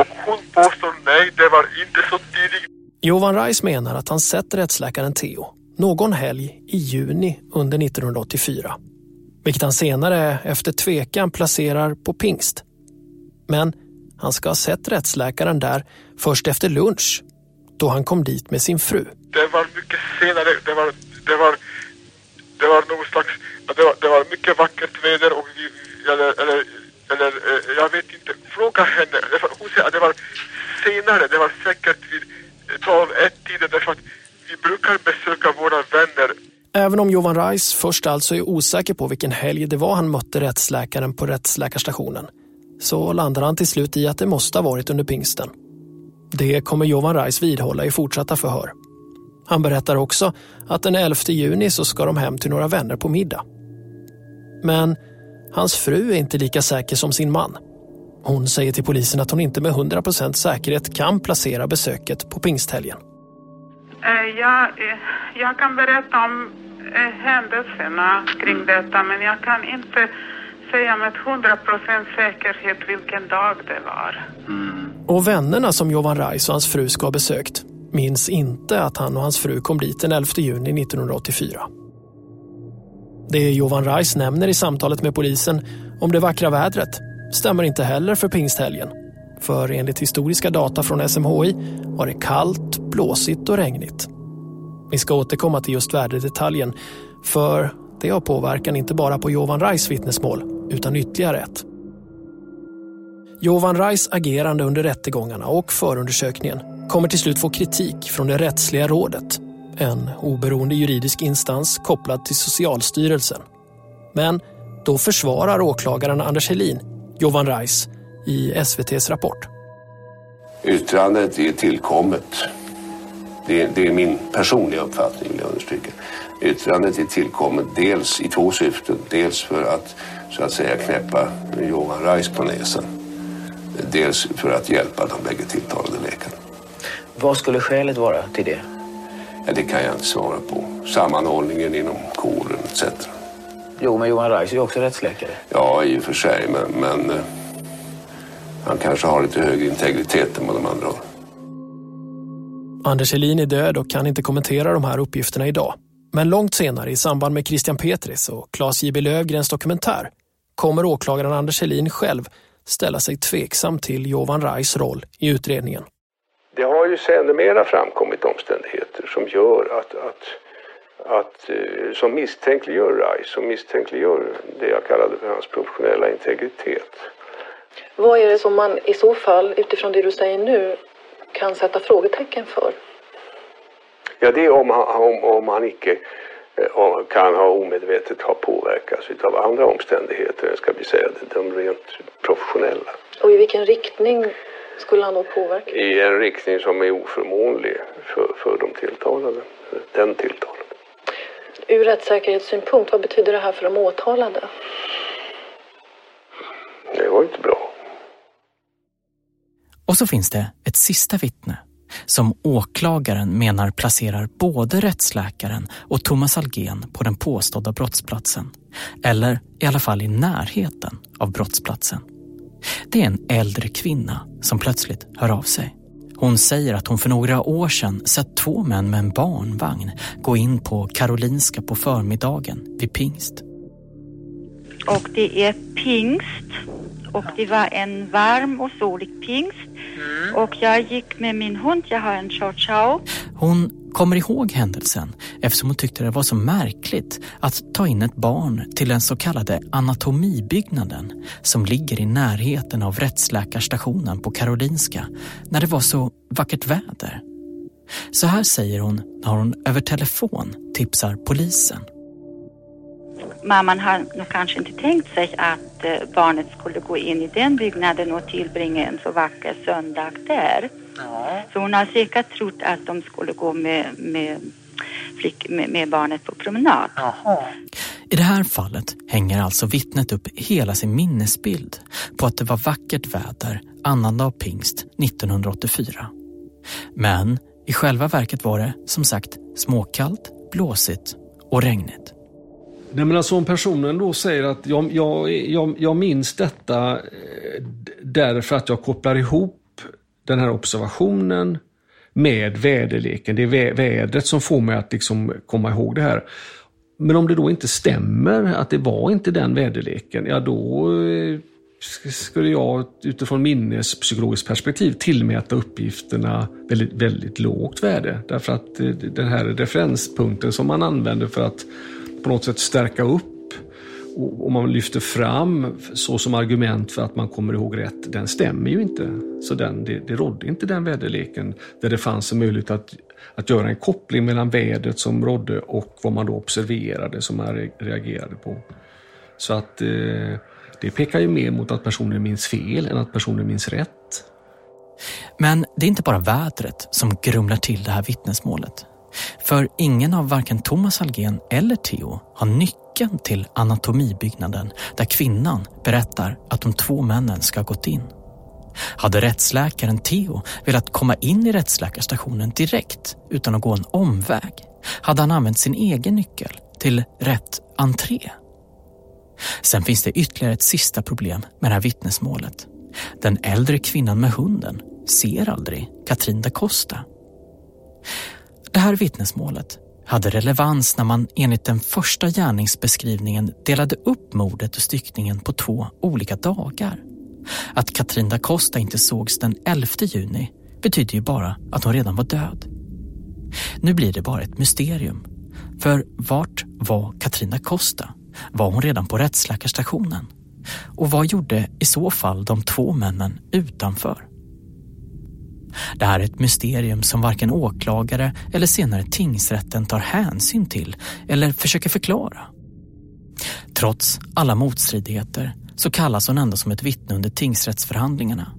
Och hon påstår nej, det var inte så tidigt. Jovan Reis menar att han sett rättsläkaren Theo någon helg i juni under 1984. Vilket han senare efter tvekan placerar på pingst. Men han ska ha sett rättsläkaren där först efter lunch då han kom dit med sin fru. Det var mycket senare, det var, det var, det var någon slags, det var, det var mycket vackert väder och vi, eller, eller, eller eh, jag vet inte, fråga henne, hon säger att det var senare, det var säkert vid 12-1-tiden därför att vi brukar besöka våra vänner Även om Jovan Reis först alltså är osäker på vilken helg det var han mötte rättsläkaren på rättsläkarstationen så landar han till slut i att det måste ha varit under pingsten. Det kommer Jovan Reis vidhålla i fortsatta förhör. Han berättar också att den 11 juni så ska de hem till några vänner på middag. Men hans fru är inte lika säker som sin man. Hon säger till polisen att hon inte med 100% säkerhet kan placera besöket på pingsthelgen. Eh, Jag, eh, jag kan berätta om eh, händelserna kring detta men jag kan inte säga med 100% säkerhet vilken dag det var. Och vännerna som Jovan Reis och hans fru ska ha besökt minns inte att han och hans fru kom dit den 11 juni 1984. Det Jovan Reis nämner i samtalet med polisen om det vackra vädret stämmer inte heller för pingsthelgen. För enligt historiska data från SMHI var det kallt, blåsigt och regnigt. Vi ska återkomma till just väderdetaljen för det har påverkan inte bara på Jovan Rais vittnesmål utan ytterligare ett. Jovan Rais agerande under rättegångarna och förundersökningen kommer till slut få kritik från det rättsliga rådet, en oberoende juridisk instans kopplad till Socialstyrelsen. Men då försvarar åklagaren Anders Helin Jovan Rais i SVTs rapport. Yttrandet är tillkommet. Det, det är min personliga uppfattning, vill jag understryka. Yttrandet är tillkommet dels i två syften. Dels för att så att säga knäppa Johan Reis på näsan. Dels för att hjälpa de bägge tilltalade läkarna. Vad skulle skälet vara till det? Ja, det kan jag inte svara på. Sammanhållningen inom kåren etc. Jo, men Johan Reis är ju också rättsläkare. Ja, i och för sig, men, men eh, han kanske har lite högre integritet än vad de andra har. Anders Helin är död och kan inte kommentera de här uppgifterna idag. Men långt senare i samband med Christian Petris och Claes J.B. Löfgrens dokumentär kommer åklagaren Anders Helin själv ställa sig tveksam till Jovan Reis roll i utredningen. Det har ju sedermera framkommit omständigheter som gör att, att, att eh, som misstänkliggör Rice, som misstänkliggör det jag kallade för hans professionella integritet. Vad är det som man i så fall, utifrån det du säger nu, kan sätta frågetecken för? Ja, det är om han, om, om han icke eh, kan ha omedvetet ha påverkats av andra omständigheter än ska vi säga de rent professionella. Och i vilken riktning skulle han då påverka? I en riktning som är oförmånlig för, för de tilltalade, den tilltalade. Ur rättssäkerhetssynpunkt, vad betyder det här för de åtalade? Det var ju inte bra. Och så finns det ett sista vittne som åklagaren menar placerar både rättsläkaren och Thomas Algen på den påstådda brottsplatsen. Eller i alla fall i närheten av brottsplatsen. Det är en äldre kvinna som plötsligt hör av sig. Hon säger att hon för några år sedan sett två män med en barnvagn gå in på Karolinska på förmiddagen vid pingst. Och det är pingst. Och det var en varm och solig pingst. Och jag gick med min hund, jag har en chow chow. Hon kommer ihåg händelsen eftersom hon tyckte det var så märkligt att ta in ett barn till den så kallade anatomibyggnaden som ligger i närheten av rättsläkarstationen på Karolinska när det var så vackert väder. Så här säger hon när hon över telefon tipsar polisen. Mamman har nog kanske inte tänkt sig att eh, barnet skulle gå in i den byggnaden och tillbringa en så vacker söndag där. Ja. Så hon har säkert trott att de skulle gå med, med, flick, med, med barnet på promenad. Jaha. I det här fallet hänger alltså vittnet upp hela sin minnesbild på att det var vackert väder annandag pingst 1984. Men i själva verket var det som sagt småkallt, blåsigt och regnigt. Nej, men alltså om personen då säger att jag, jag, jag, jag minns detta eh, därför att jag kopplar ihop den här observationen med väderleken. Det är vädret som får mig att liksom komma ihåg det här. Men om det då inte stämmer, att det var inte den väderleken, ja då eh, skulle jag utifrån minnespsykologiskt perspektiv tillmäta uppgifterna väldigt, väldigt lågt värde. Därför att eh, den här referenspunkten som man använder för att på något sätt stärka upp och man lyfter fram så som argument för att man kommer ihåg rätt, den stämmer ju inte. Så den, det, det rådde inte den väderleken där det fanns en möjlighet att, att göra en koppling mellan vädret som rådde och vad man då observerade som man reagerade på. Så att eh, det pekar ju mer mot att personen minns fel än att personen minns rätt. Men det är inte bara vädret som grumlar till det här vittnesmålet. För ingen av varken Thomas Algen eller Theo har nyckeln till anatomibyggnaden där kvinnan berättar att de två männen ska ha gått in. Hade rättsläkaren Theo velat komma in i rättsläkarstationen direkt utan att gå en omväg hade han använt sin egen nyckel till rätt entré. Sen finns det ytterligare ett sista problem med det här vittnesmålet. Den äldre kvinnan med hunden ser aldrig Katrin da Costa. Det här vittnesmålet hade relevans när man enligt den första gärningsbeskrivningen delade upp mordet och styckningen på två olika dagar. Att Katrin da Costa inte sågs den 11 juni betyder ju bara att hon redan var död. Nu blir det bara ett mysterium. För vart var Katrina da Costa? Var hon redan på rättsläkarstationen? Och vad gjorde i så fall de två männen utanför? Det här är ett mysterium som varken åklagare eller senare tingsrätten tar hänsyn till eller försöker förklara. Trots alla motstridigheter så kallas hon ändå som ett vittne under tingsrättsförhandlingarna.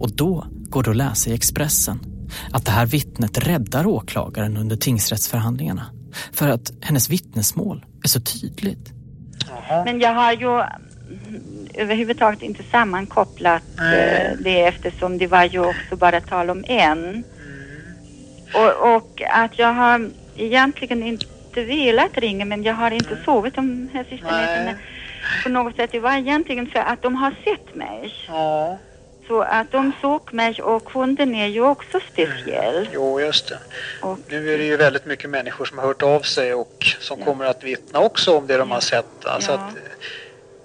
Och då går det att läsa i Expressen att det här vittnet räddar åklagaren under tingsrättsförhandlingarna för att hennes vittnesmål är så tydligt. Men jag har ju överhuvudtaget inte sammankopplat eh, det eftersom det var ju också bara tal om en. Och, och att jag har egentligen inte velat ringa men jag har inte sovit de här sista nätterna på något sätt. Det var egentligen för att de har sett mig. Ja. Så att de såg mig och hunden är ju också speciell. Jo, just det. Nu är det ju väldigt mycket människor som har hört av sig och som kommer att vittna också om det de har sett. Alltså Ja. att eh,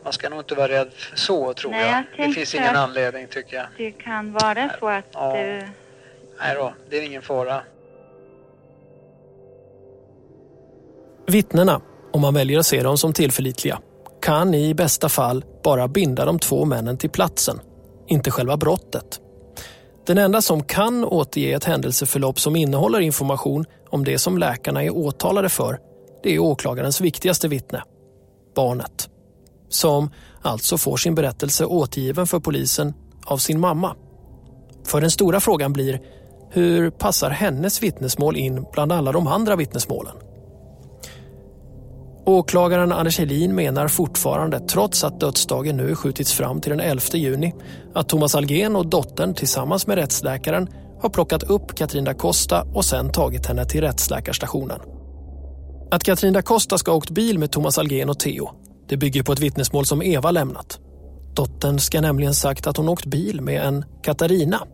man ska nog inte vara rädd för så, tror Nej, jag. jag Det finns ingen att- anledning, tycker jag. Det kan vara så att... Ja. eh, Nej då, det är ingen fara. Vittnena, om man väljer att se dem som tillförlitliga, kan i bästa fall bara binda de två männen till platsen, inte själva brottet. Den enda som kan återge ett händelseförlopp som innehåller information om det som läkarna är åtalade för, det är åklagarens viktigaste vittne, barnet. Som alltså får sin berättelse återgiven för polisen av sin mamma. För den stora frågan blir, hur passar hennes vittnesmål in bland alla de andra vittnesmålen? Åklagaren Anders Helin menar fortfarande, trots att dödsdagen nu skjutits fram till den 11 juni, att Thomas Algen och dottern tillsammans med rättsläkaren har plockat upp Katrin da Costa och sen tagit henne till rättsläkarstationen. Att Katrin da Costa ska ha åkt bil med Thomas Algen och Theo, det bygger på ett vittnesmål som Eva lämnat. Dottern ska nämligen sagt att hon åkt bil med en Katarina.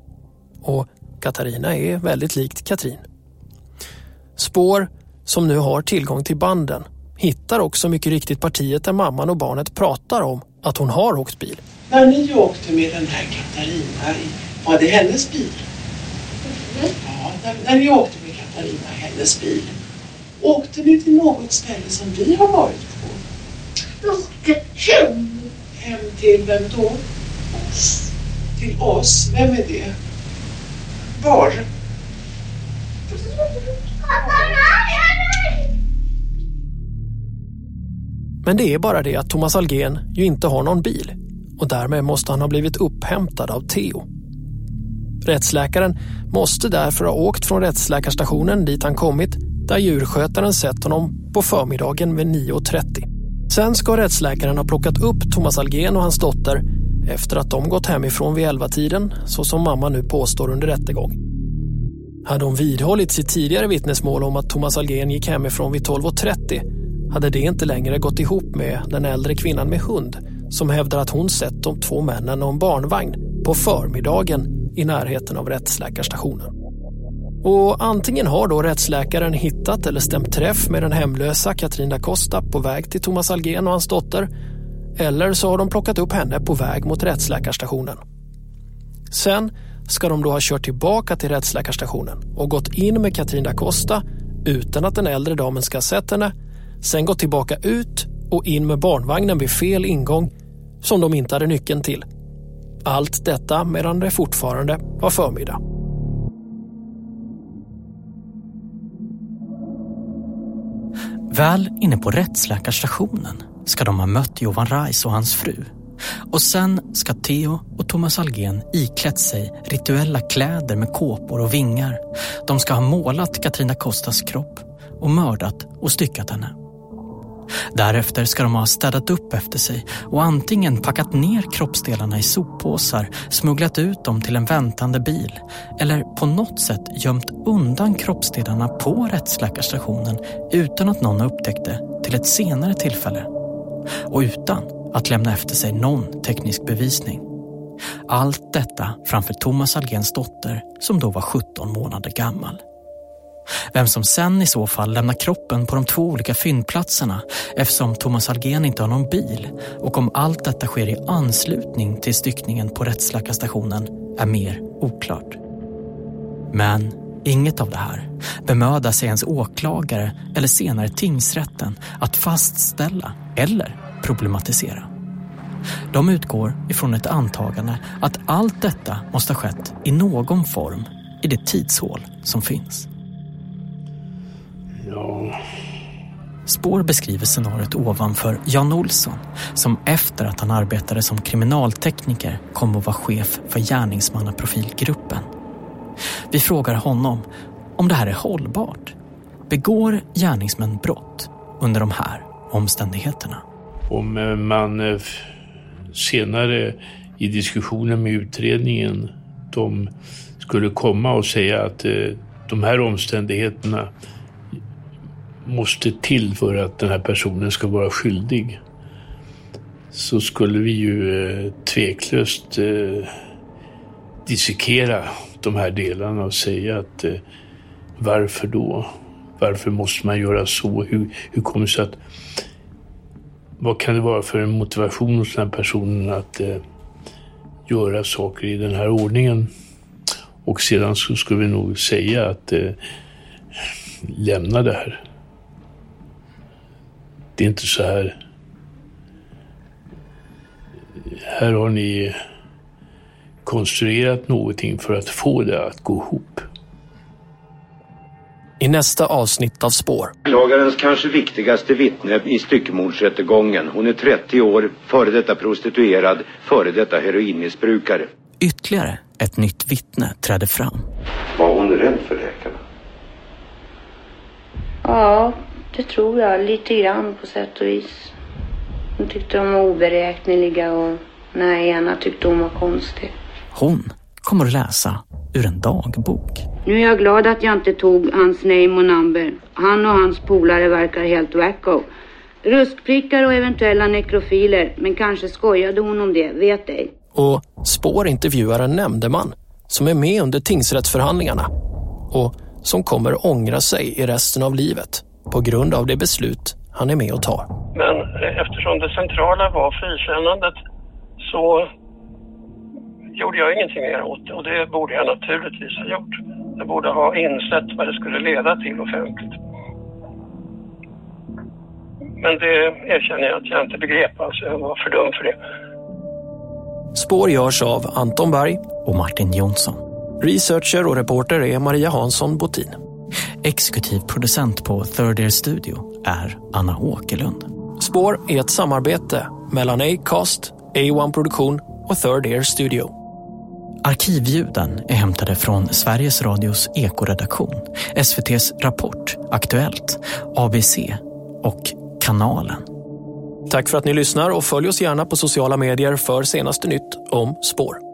Och Katarina är väldigt likt Katrin. Spår som nu har tillgång till banden hittar också mycket riktigt partiet där mamman och barnet pratar om att hon har åkt bil. När ni åkte med den här Katarina, var det hennes bil? Ja, när, när ni åkte med Katarina hennes bil. Åkte ni till något ställe som vi har varit på? Hem. Hem till vem då? Oss. Till oss? Vem är det? Var? Men det är bara det att Thomas Algen ju inte har någon bil och därmed måste han ha blivit upphämtad av Theo. Rättsläkaren måste därför ha åkt från rättsläkarstationen dit han kommit där djurskötaren sett honom på förmiddagen vid 9.30. Sen ska rättsläkaren ha plockat upp Thomas Algen och hans dotter efter att de gått hemifrån vid 11-tiden så som mamma nu påstår under rättegång. Hade hon vidhållit sitt tidigare vittnesmål om att Thomas Algen gick hemifrån vid 12.30 hade det inte längre gått ihop med den äldre kvinnan med hund som hävdar att hon sett de två männen och en barnvagn på förmiddagen i närheten av rättsläkarstationen. Och antingen har då rättsläkaren hittat eller stämt träff med den hemlösa Katrin da Costa på väg till Thomas Algen och hans dotter eller så har de plockat upp henne på väg mot rättsläkarstationen. Sen ska de då ha kört tillbaka till rättsläkarstationen och gått in med Katrin da Costa utan att den äldre damen ska ha sett henne, sen gått tillbaka ut och in med barnvagnen vid fel ingång som de inte hade nyckeln till. Allt detta medan det fortfarande var förmiddag. Väl inne på rättsläkarstationen ska de ha mött Johan Reis och hans fru. Och sen ska Theo och Thomas Algen iklätt sig rituella kläder med kåpor och vingar. De ska ha målat Katrina Kostas kropp och mördat och styckat henne. Därefter ska de ha städat upp efter sig och antingen packat ner kroppsdelarna i soppåsar, smugglat ut dem till en väntande bil eller på något sätt gömt undan kroppsdelarna på rättsläkarstationen utan att någon upptäckte till ett senare tillfälle. Och utan att lämna efter sig någon teknisk bevisning. Allt detta framför Thomas Algens dotter som då var 17 månader gammal. Vem som sen i så fall lämnar kroppen på de två olika fyndplatserna eftersom Thomas Algen inte har någon bil och om allt detta sker i anslutning till styckningen på rättsläkarstationen är mer oklart. Men inget av det här bemödar sig ens åklagare eller senare tingsrätten att fastställa eller problematisera. De utgår ifrån ett antagande att allt detta måste ha skett i någon form i det tidshål som finns. Ja. Spår beskriver scenariot ovanför Jan Olsson som efter att han arbetade som kriminaltekniker kom att vara chef för gärningsmannaprofilgruppen. Vi frågar honom om det här är hållbart. Begår gärningsmän brott under de här omständigheterna? Om eh, man eh, senare i diskussionen med utredningen de skulle komma och säga att eh, de här omständigheterna måste till för att den här personen ska vara skyldig så skulle vi ju eh, tveklöst eh, dissekera de här delarna och säga att eh, varför då? Varför måste man göra så? Hur, hur kommer det sig att vad kan det vara för en motivation hos den här personen att eh, göra saker i den här ordningen? Och sedan så skulle vi nog säga att eh, lämna det här. Det är inte så här. Här har ni konstruerat någonting för att få det att gå ihop i nästa avsnitt av Spår. Åklagarens kanske viktigaste vittne i styckmordsrättegången. Hon är 30 år, före detta prostituerad, före detta heroinmissbrukare. Ytterligare ett nytt vittne trädde fram. Var hon rädd för läkarna? Ja, det tror jag. Lite grann på sätt och vis. Hon tyckte de var oberäkneliga och den ena tyckte hon var konstig. Hon kommer att läsa ur en dagbok. Nu är jag glad att jag inte tog hans name och number. Han och hans polare verkar helt wacko. Ruskprickar och eventuella nekrofiler, men kanske skojade hon om det, vet ej. Och Spår intervjuar en nämndeman som är med under tingsrättsförhandlingarna och som kommer ångra sig i resten av livet på grund av det beslut han är med och tar. Men eftersom det centrala var frikännandet så gjorde jag ingenting mer åt det och det borde jag naturligtvis ha gjort. Jag borde ha insett vad det skulle leda till offentligt. Men det erkänner jag att jag inte begrep. Alltså jag var för dum för det. Spår görs av Anton Berg och Martin Jonsson. Researcher och reporter är Maria Hansson Botin. Exekutiv producent på Third Ear Studio är Anna Åkerlund. Spår är ett samarbete mellan Acast, A1 Produktion och Third Ear Studio. Arkivljuden är hämtade från Sveriges Radios ekoredaktion, SVTs Rapport, Aktuellt, ABC och Kanalen. Tack för att ni lyssnar och följ oss gärna på sociala medier för senaste nytt om spår.